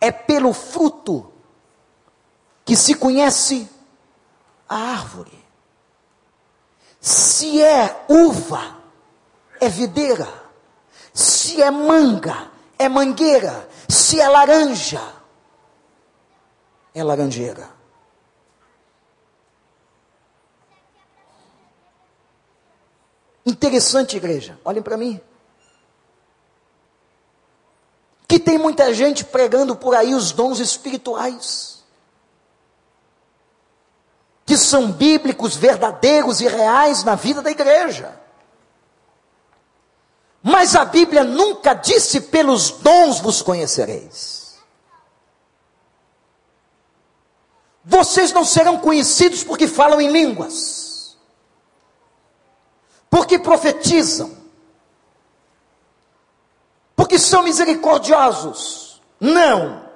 É pelo fruto que se conhece a árvore. Se é uva, é videira. Se é manga, é mangueira. Se é laranja, é laranjeira. Interessante, igreja, olhem para mim. Que tem muita gente pregando por aí os dons espirituais, que são bíblicos, verdadeiros e reais na vida da igreja. Mas a Bíblia nunca disse: pelos dons vos conhecereis. Vocês não serão conhecidos porque falam em línguas, porque profetizam, porque são misericordiosos. Não.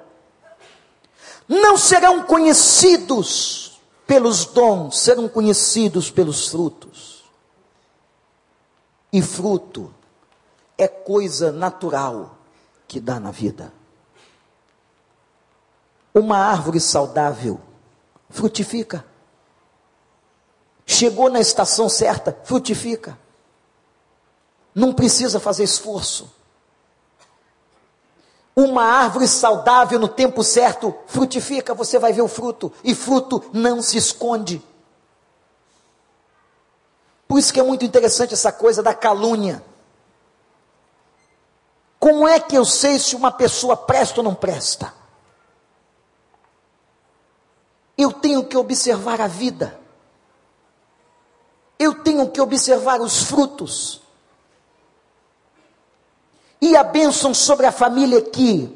Não serão conhecidos pelos dons, serão conhecidos pelos frutos. E fruto é coisa natural que dá na vida. Uma árvore saudável frutifica. Chegou na estação certa, frutifica. Não precisa fazer esforço. Uma árvore saudável no tempo certo frutifica, você vai ver o fruto, e fruto não se esconde. Por isso que é muito interessante essa coisa da calúnia. Como é que eu sei se uma pessoa presta ou não presta? Eu tenho que observar a vida. Eu tenho que observar os frutos. E a bênção sobre a família aqui.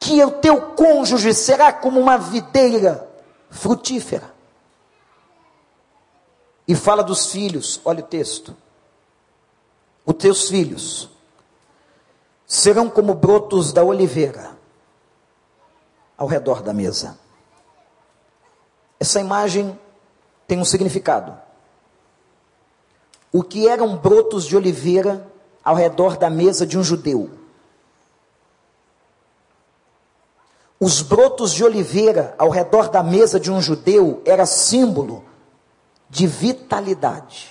Que o teu cônjuge será como uma videira frutífera. E fala dos filhos, olha o texto. Os teus filhos serão como brotos da oliveira ao redor da mesa. Essa imagem tem um significado. O que eram brotos de oliveira ao redor da mesa de um judeu? Os brotos de oliveira ao redor da mesa de um judeu era símbolo de vitalidade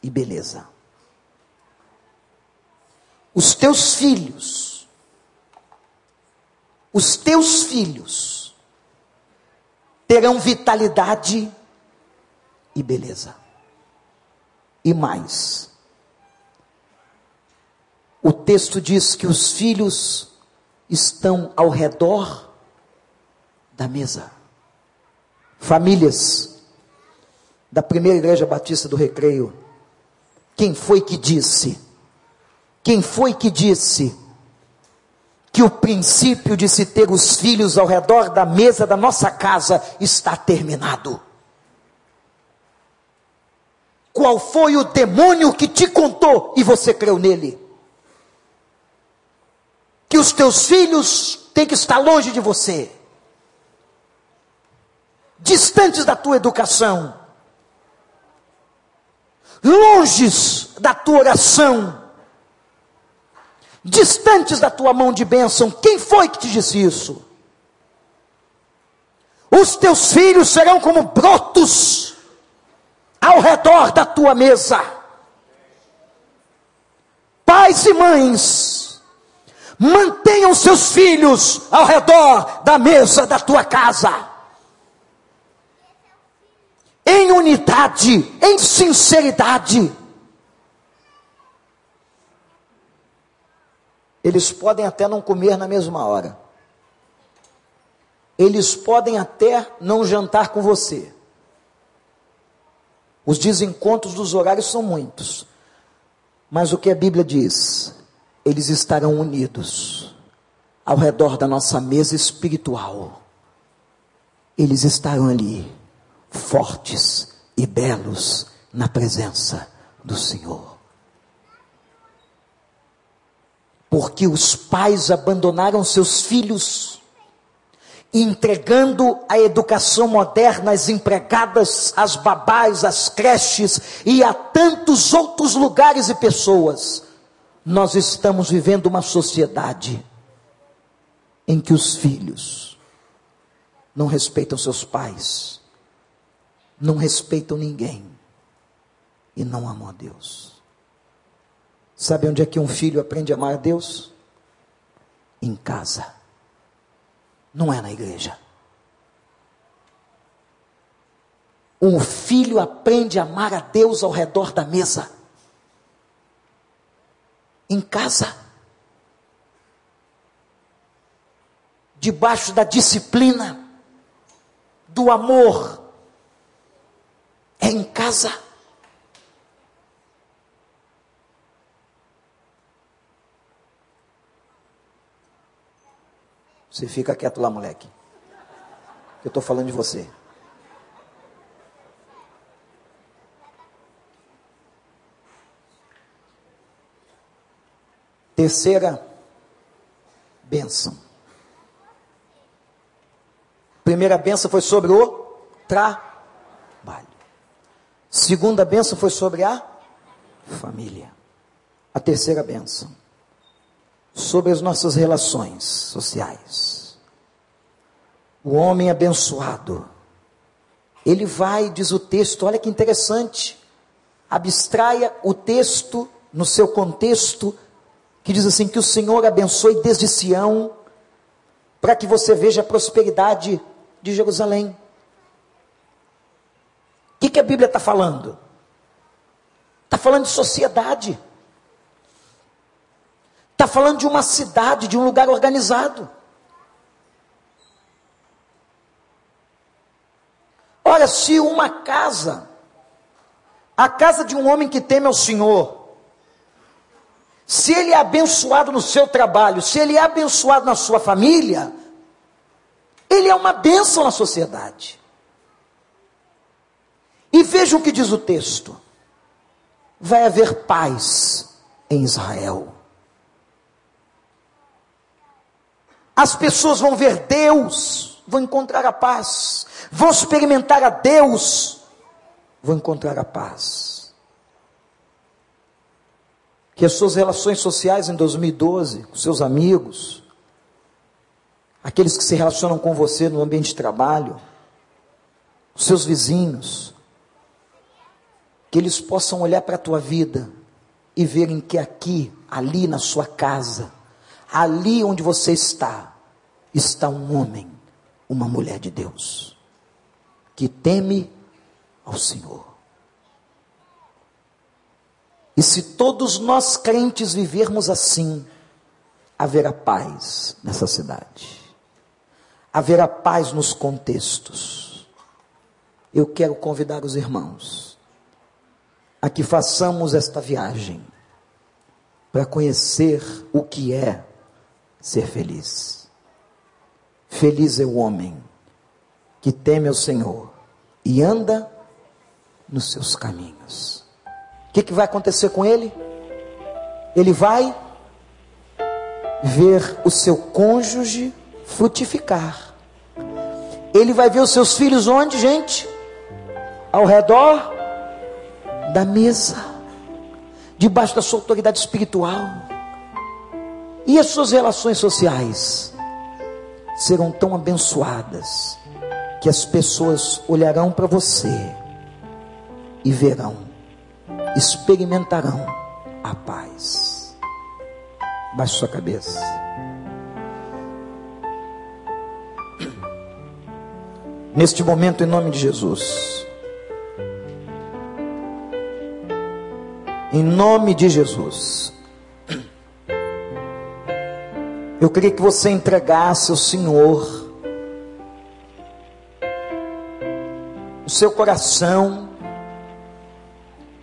e beleza os teus filhos, os teus filhos terão vitalidade e beleza. E mais, o texto diz que os filhos estão ao redor da mesa. Famílias da primeira igreja batista do Recreio, quem foi que disse? Quem foi que disse que o princípio de se ter os filhos ao redor da mesa da nossa casa está terminado? Qual foi o demônio que te contou e você creu nele? Que os teus filhos têm que estar longe de você, distantes da tua educação, longes da tua oração, distantes da tua mão de bênção. Quem foi que te disse isso? Os teus filhos serão como brotos ao redor da tua mesa. Pais e mães, mantenham seus filhos ao redor da mesa da tua casa. Em unidade, em sinceridade Eles podem até não comer na mesma hora. Eles podem até não jantar com você. Os desencontros dos horários são muitos. Mas o que a Bíblia diz? Eles estarão unidos ao redor da nossa mesa espiritual. Eles estarão ali, fortes e belos na presença do Senhor. porque os pais abandonaram seus filhos, entregando a educação moderna às empregadas, às babás, às creches e a tantos outros lugares e pessoas. Nós estamos vivendo uma sociedade em que os filhos não respeitam seus pais, não respeitam ninguém e não amam a Deus. Sabe onde é que um filho aprende a amar a Deus? Em casa. Não é na igreja. Um filho aprende a amar a Deus ao redor da mesa. Em casa. Debaixo da disciplina, do amor. É em casa. Você fica quieto lá, moleque. Eu estou falando de você. Terceira bênção. Primeira bênção foi sobre o trabalho. Segunda bênção foi sobre a família. A terceira bênção sobre as nossas relações sociais. O homem abençoado, ele vai, diz o texto, olha que interessante, abstraia o texto no seu contexto, que diz assim: que o Senhor abençoe desde Sião, para que você veja a prosperidade de Jerusalém. O que, que a Bíblia está falando? Está falando de sociedade. Está falando de uma cidade, de um lugar organizado. Olha, se uma casa, a casa de um homem que teme ao Senhor, se ele é abençoado no seu trabalho, se ele é abençoado na sua família, ele é uma bênção na sociedade. E vejam o que diz o texto: vai haver paz em Israel. As pessoas vão ver Deus, vão encontrar a paz, vão experimentar a Deus, vão encontrar a paz. Que as suas relações sociais em 2012, com seus amigos, aqueles que se relacionam com você no ambiente de trabalho, os seus vizinhos, que eles possam olhar para a tua vida e verem que aqui, ali na sua casa, ali onde você está, está um homem, uma mulher de Deus, que teme ao Senhor. E se todos nós crentes vivermos assim, haverá paz nessa cidade, haverá paz nos contextos. Eu quero convidar os irmãos a que façamos esta viagem para conhecer o que é ser feliz. Feliz é o homem que teme ao Senhor e anda nos seus caminhos. O que, que vai acontecer com ele? Ele vai ver o seu cônjuge frutificar. Ele vai ver os seus filhos onde, gente? Ao redor da mesa, debaixo da sua autoridade espiritual. E as suas relações sociais serão tão abençoadas que as pessoas olharão para você e verão, experimentarão a paz. Baixe sua cabeça. Neste momento, em nome de Jesus. Em nome de Jesus. Eu queria que você entregasse ao Senhor o seu coração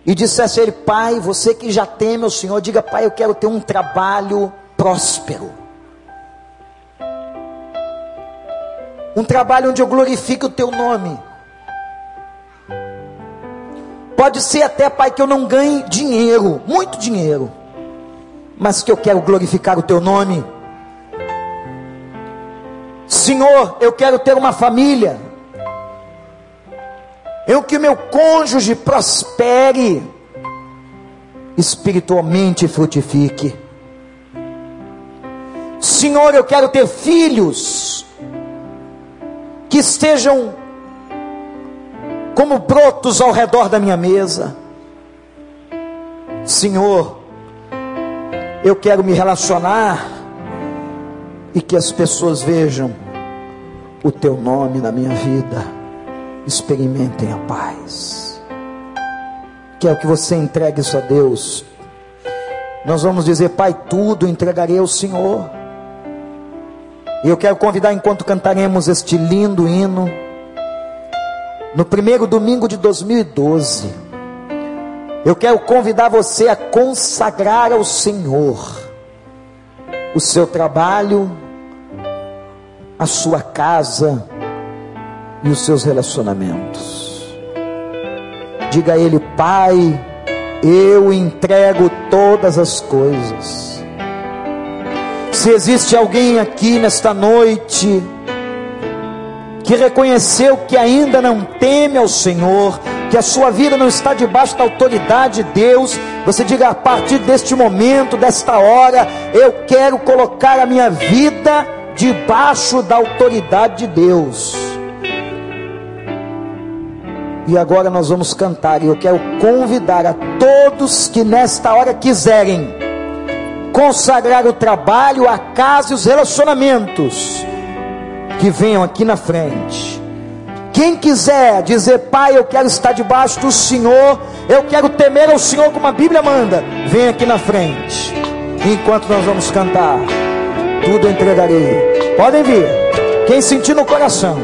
e dissesse a Ele, Pai, você que já teme o Senhor, diga, Pai, eu quero ter um trabalho próspero. Um trabalho onde eu glorifique o Teu nome. Pode ser até, Pai, que eu não ganhe dinheiro, muito dinheiro, mas que eu quero glorificar o Teu nome. Senhor, eu quero ter uma família. Eu que meu cônjuge prospere, espiritualmente frutifique. Senhor, eu quero ter filhos que estejam como brotos ao redor da minha mesa. Senhor, eu quero me relacionar e que as pessoas vejam o teu nome na minha vida. experimentem a paz. Quero que você entregue isso a Deus. Nós vamos dizer, Pai, tudo entregarei ao Senhor. E eu quero convidar, enquanto cantaremos este lindo hino, no primeiro domingo de 2012, eu quero convidar você a consagrar ao Senhor o seu trabalho, a sua casa e os seus relacionamentos. Diga a Ele, Pai, eu entrego todas as coisas. Se existe alguém aqui nesta noite que reconheceu que ainda não teme ao Senhor, que a sua vida não está debaixo da autoridade de Deus, você diga a partir deste momento, desta hora, eu quero colocar a minha vida debaixo da autoridade de Deus. E agora nós vamos cantar, e eu quero convidar a todos que nesta hora quiserem consagrar o trabalho, a casa e os relacionamentos, que venham aqui na frente. Quem quiser dizer, Pai, eu quero estar debaixo do Senhor, eu quero temer ao Senhor como a Bíblia manda, vem aqui na frente. Enquanto nós vamos cantar, tudo entregarei. Podem vir. Quem sentir no coração.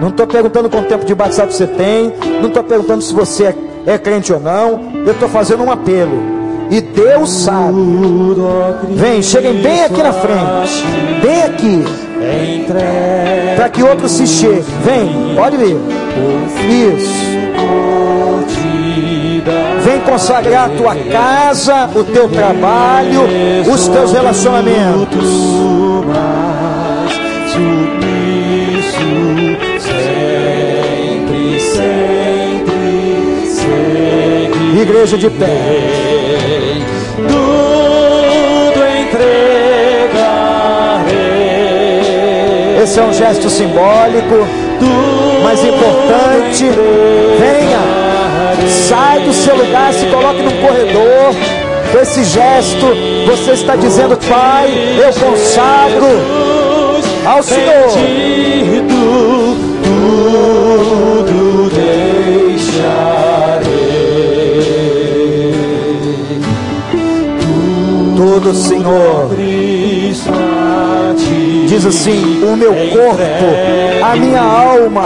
Não estou perguntando quanto tempo de batizado você tem. Não estou perguntando se você é, é crente ou não. Eu estou fazendo um apelo. E Deus sabe. Vem, cheguem bem aqui na frente. Bem aqui. Para que outros se cheguem. Vem, pode vir. Isso. Vem consagrar a tua casa, o teu trabalho, os teus relacionamentos. igreja de pé. Esse é um gesto simbólico, mas importante. Venha, sai do seu lugar, se coloque num corredor. Com esse gesto, você está dizendo, Pai, eu consagro ao Senhor. Tudo tudo, Senhor. Diz assim: o meu corpo, a minha alma.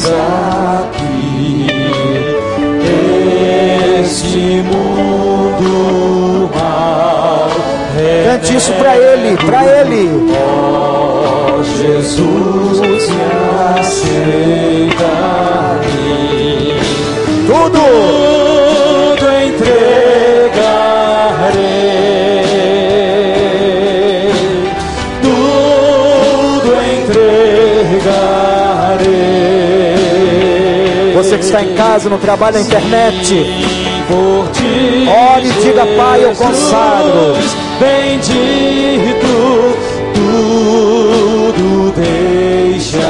Eis aqui este mundo mal. Cante isso para Ele, para Ele. Oh, Jesus me aceita. Tudo. Que está em casa, no trabalho, na internet. Ore e diga, Pai, eu consagro. Bendito, tudo deixarei.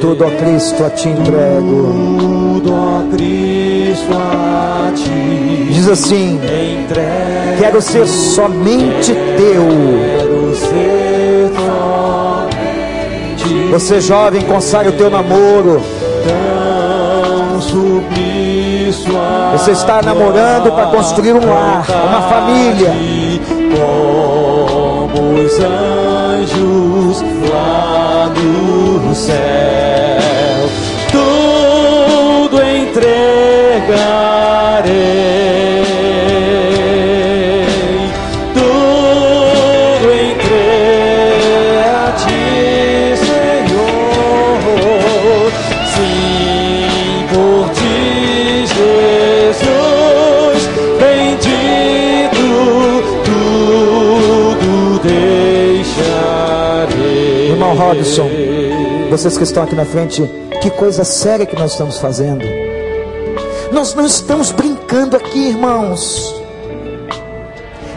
Tudo a Cristo a te entrego. Tudo a Cristo a ti. Diz assim: Quero ser somente teu. Você jovem, consagre o teu namoro. Você está namorando para construir um lar, uma família. Como os anjos lá no céu, vocês que estão aqui na frente, que coisa séria que nós estamos fazendo. Nós não estamos brincando aqui, irmãos.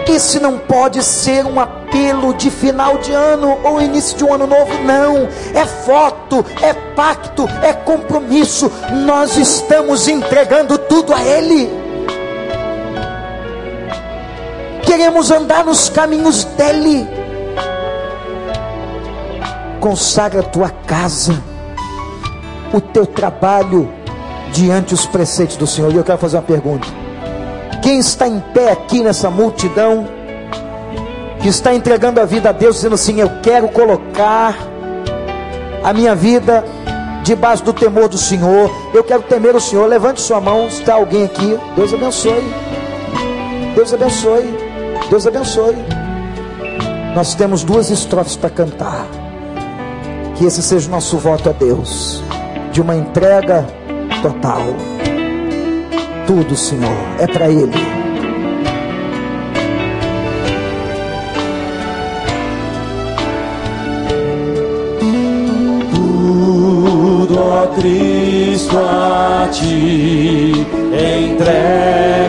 Esse não pode ser um apelo de final de ano ou início de um ano novo, não. É foto, é pacto, é compromisso. Nós estamos entregando tudo a Ele. queremos andar nos caminhos dele. Consagra a tua casa, o teu trabalho diante os preceitos do Senhor. E eu quero fazer uma pergunta: quem está em pé aqui nessa multidão, que está entregando a vida a Deus, dizendo assim: Eu quero colocar a minha vida debaixo do temor do Senhor, eu quero temer o Senhor. Levante sua mão, está alguém aqui? Deus abençoe. Deus abençoe. Deus abençoe. Nós temos duas estrofes para cantar. Que esse seja o nosso voto a Deus, de uma entrega total. Tudo, Senhor, é para Ele. Cristo a ti entrego,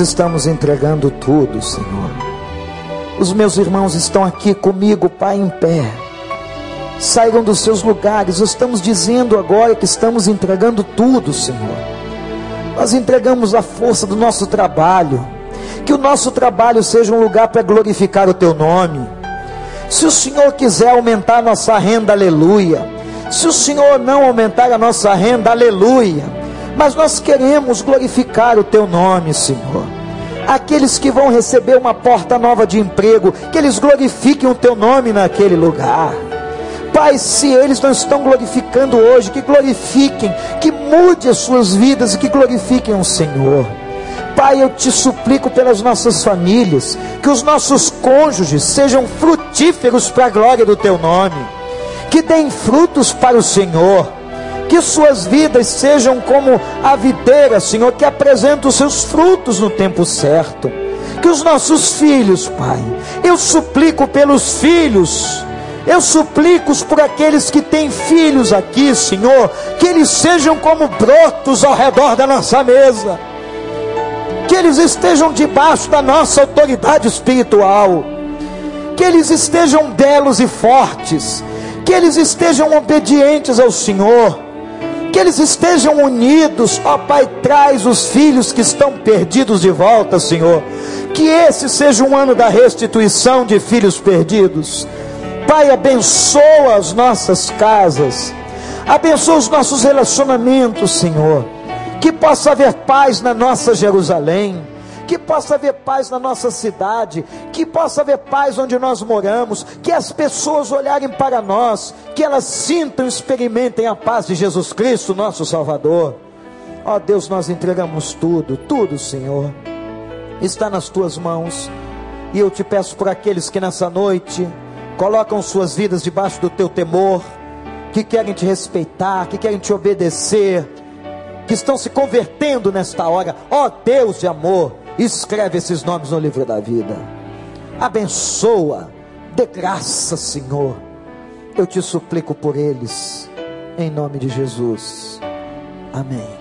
estamos entregando tudo, Senhor. Os meus irmãos estão aqui comigo, Pai, em pé. Saiam dos seus lugares. Estamos dizendo agora que estamos entregando tudo, Senhor. Nós entregamos a força do nosso trabalho. Que o nosso trabalho seja um lugar para glorificar o Teu nome. Se o Senhor quiser aumentar nossa renda, aleluia. Se o Senhor não aumentar a nossa renda, aleluia. Mas nós queremos glorificar o Teu nome, Senhor. Aqueles que vão receber uma porta nova de emprego, que eles glorifiquem o Teu nome naquele lugar. Pai, se eles não estão glorificando hoje, que glorifiquem, que mude as suas vidas e que glorifiquem o Senhor. Pai, eu te suplico pelas nossas famílias, que os nossos cônjuges sejam frutíferos para a glória do teu nome, que deem frutos para o Senhor, que suas vidas sejam como a videira, Senhor, que apresenta os seus frutos no tempo certo. Que os nossos filhos, Pai, eu suplico pelos filhos, eu suplico por aqueles que têm filhos aqui, Senhor, que eles sejam como brotos ao redor da nossa mesa, que eles estejam debaixo da nossa autoridade espiritual, que eles estejam belos e fortes, que eles estejam obedientes ao Senhor, que eles estejam unidos, ó Pai, traz os filhos que estão perdidos de volta, Senhor, que esse seja um ano da restituição de filhos perdidos. Pai, abençoa as nossas casas, abençoa os nossos relacionamentos, Senhor. que possa haver paz na nossa Jerusalém, que possa haver paz na nossa cidade, que possa haver paz onde nós moramos, que as pessoas olharem para nós, que elas sintam, experimentem a paz de Jesus Cristo, nosso Salvador. Ó oh, Deus, nós entregamos tudo, tudo, Senhor, está nas tuas mãos, e eu te peço por aqueles que nessa noite colocam suas vidas debaixo do teu temor, que querem te respeitar, que querem te obedecer, que estão se convertendo nesta hora, ó oh, Deus de amor, Escreve esses nomes no livro da vida. Abençoa, dê graça, Senhor. Eu te suplico por eles, em nome de Jesus. Amém.